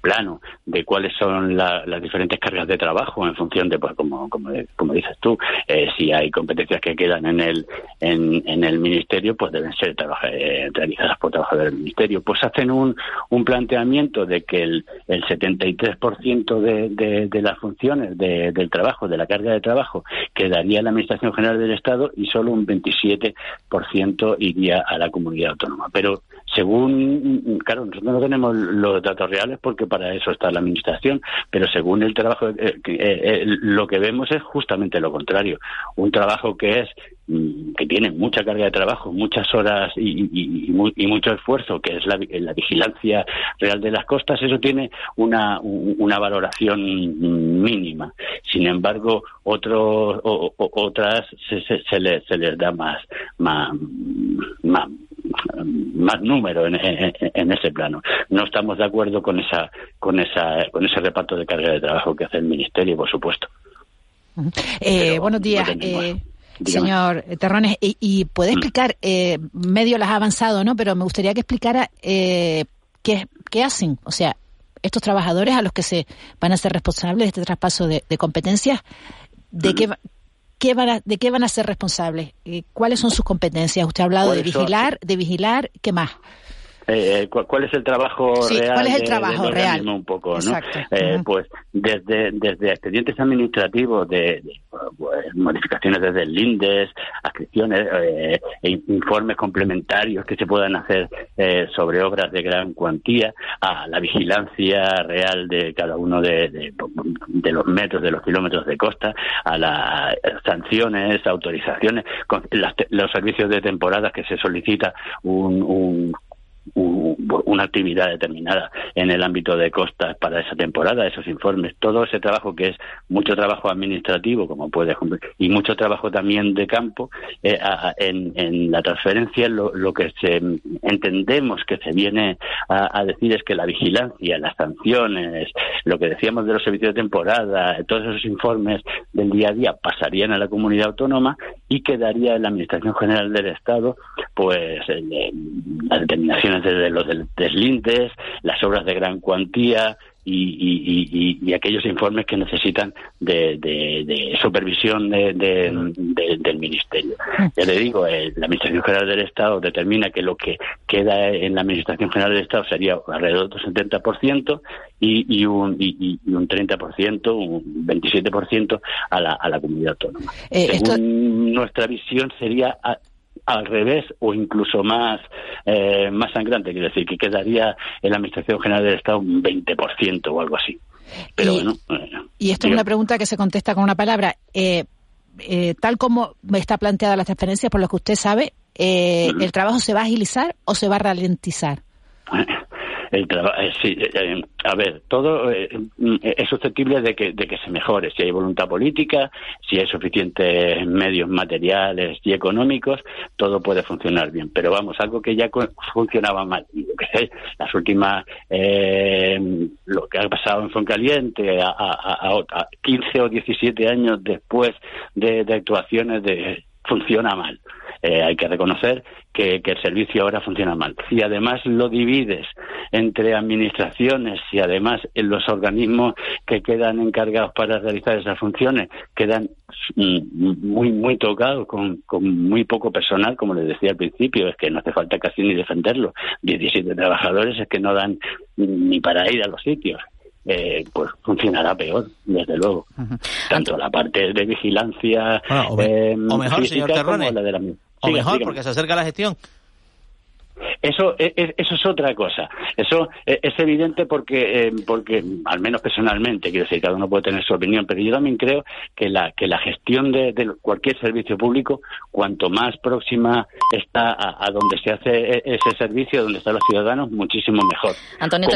plano de cuáles son la- las diferentes cargas de trabajo en función de, pues, como, como, como dices tú, eh, si hay competencias que quedan en el, en, en el ministerio, pues deben ser eh, realizadas por trabajadores del ministerio. Pues hacen un, un planteamiento de que el, el 73% de, de, de las funciones de- del trabajo, de la carga de trabajo, quedaría en la Administración General del Estado y solo un 27% iría a la comunidad autónoma. Pero según, claro, nosotros no tenemos los datos reales porque para eso está la Administración, pero según el trabajo, eh, eh, eh, lo que vemos es justamente lo contrario. Un trabajo que es que tiene mucha carga de trabajo, muchas horas y, y- y y mucho esfuerzo, que es la, vi- la vigilancia real de las costas, eso tiene una, un- una valoración mm, mínima. Sin embargo, otros o- o- otras se, se, se les, se les da más, más, más, más número en, en- en ese plano. No estamos de acuerdo con esa, con esa, con ese reparto de carga de trabajo que hace el ministerio, por supuesto. Eh, buenos días, eh, Dígame. señor Terrones. Y, y puede explicar, eh, medio las ha avanzado, ¿no? Pero me gustaría que explicara eh, qué, qué hacen. O sea, estos trabajadores a los que se van a ser responsables de este traspaso de, de competencias, ¿de qué, va- qué van a, ¿de qué van a ser responsables? Eh, ¿Cuáles son sus competencias? Usted ha hablado de vigilar, de vigilar, ¿qué más? Eh, eh, ¿cuál, es el trabajo Sí, real? ¿cuál es el trabajo del real? Un poco. Eh. Pues desde, desde expedientes administrativos, de, de, pues, modificaciones desde el INDES, adscripciones, eh, e informes complementarios que se puedan hacer eh, sobre obras de gran cuantía, a la vigilancia real de cada uno de, de- de los metros, de los kilómetros de costa, a las sanciones, autorizaciones, con las los servicios de temporada que se solicita un- un una actividad determinada en el ámbito de costas para esa temporada, esos informes, todo ese trabajo que es mucho trabajo administrativo, como puede y mucho trabajo también de campo, eh, en, en la transferencia lo, que se entendemos que se viene a, decir es que la vigilancia, las sanciones, lo que decíamos de los servicios de temporada, todos esos informes del día a día pasarían a la comunidad autónoma y quedaría en la Administración General del Estado pues eh, las de los deslindes, las obras de gran cuantía, y, y, aquellos informes que necesitan de, de, supervisión del Ministerio. Ya le digo, eh, la Administración General del Estado determina que lo que queda en la Administración General del Estado sería alrededor del 70% y, y, un, y, un 30%, un 27% a la, a la comunidad autónoma. Eh, Según nuestra visión sería al revés o incluso más, eh, más sangrante, quiere decir que quedaría en la Administración General del Estado un 20% o algo así. Pero y, bueno. Eh, y esto es una pregunta que se contesta con una palabra. Eh, tal como está planteada la transferencia, por lo que usted sabe, ¿el trabajo se va a agilizar o se va a ralentizar? El eh, sí, eh, eh, a ver todo es susceptible de que de que se mejore. Si hay voluntad política si hay suficientes medios materiales y económicos todo puede funcionar bien. Pero vamos algo que ya funcionaba mal las últimas lo que ha pasado en Foncaliente a, a, a, 15 o 17 años después de, de actuaciones de funciona mal eh, hay que reconocer que, el servicio ahora funciona mal. Si además lo divides entre administraciones y además en los organismos que quedan encargados para realizar esas funciones quedan mm, muy muy tocados con, muy poco personal, como les decía al principio, es que no hace falta casi ni defenderlo. 17 trabajadores es que no dan ni para ir a los sitios. Eh, pues funcionará peor, desde luego. Tanto la parte de vigilancia o, eh, mejor, señor Terrone, la de la o mejor, porque se acerca la gestión. Eso es, eso es otra cosa. Eso es evidente porque, eh, porque al menos personalmente, quiero decir, cada uno puede tener su opinión, pero yo también creo que la, que la gestión de, cualquier servicio público, cuanto más próxima está a, donde se hace e, ese servicio, donde están los ciudadanos, muchísimo mejor. Antonio,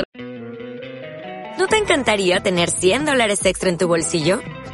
¿no te encantaría tener 100 dólares extra en tu bolsillo?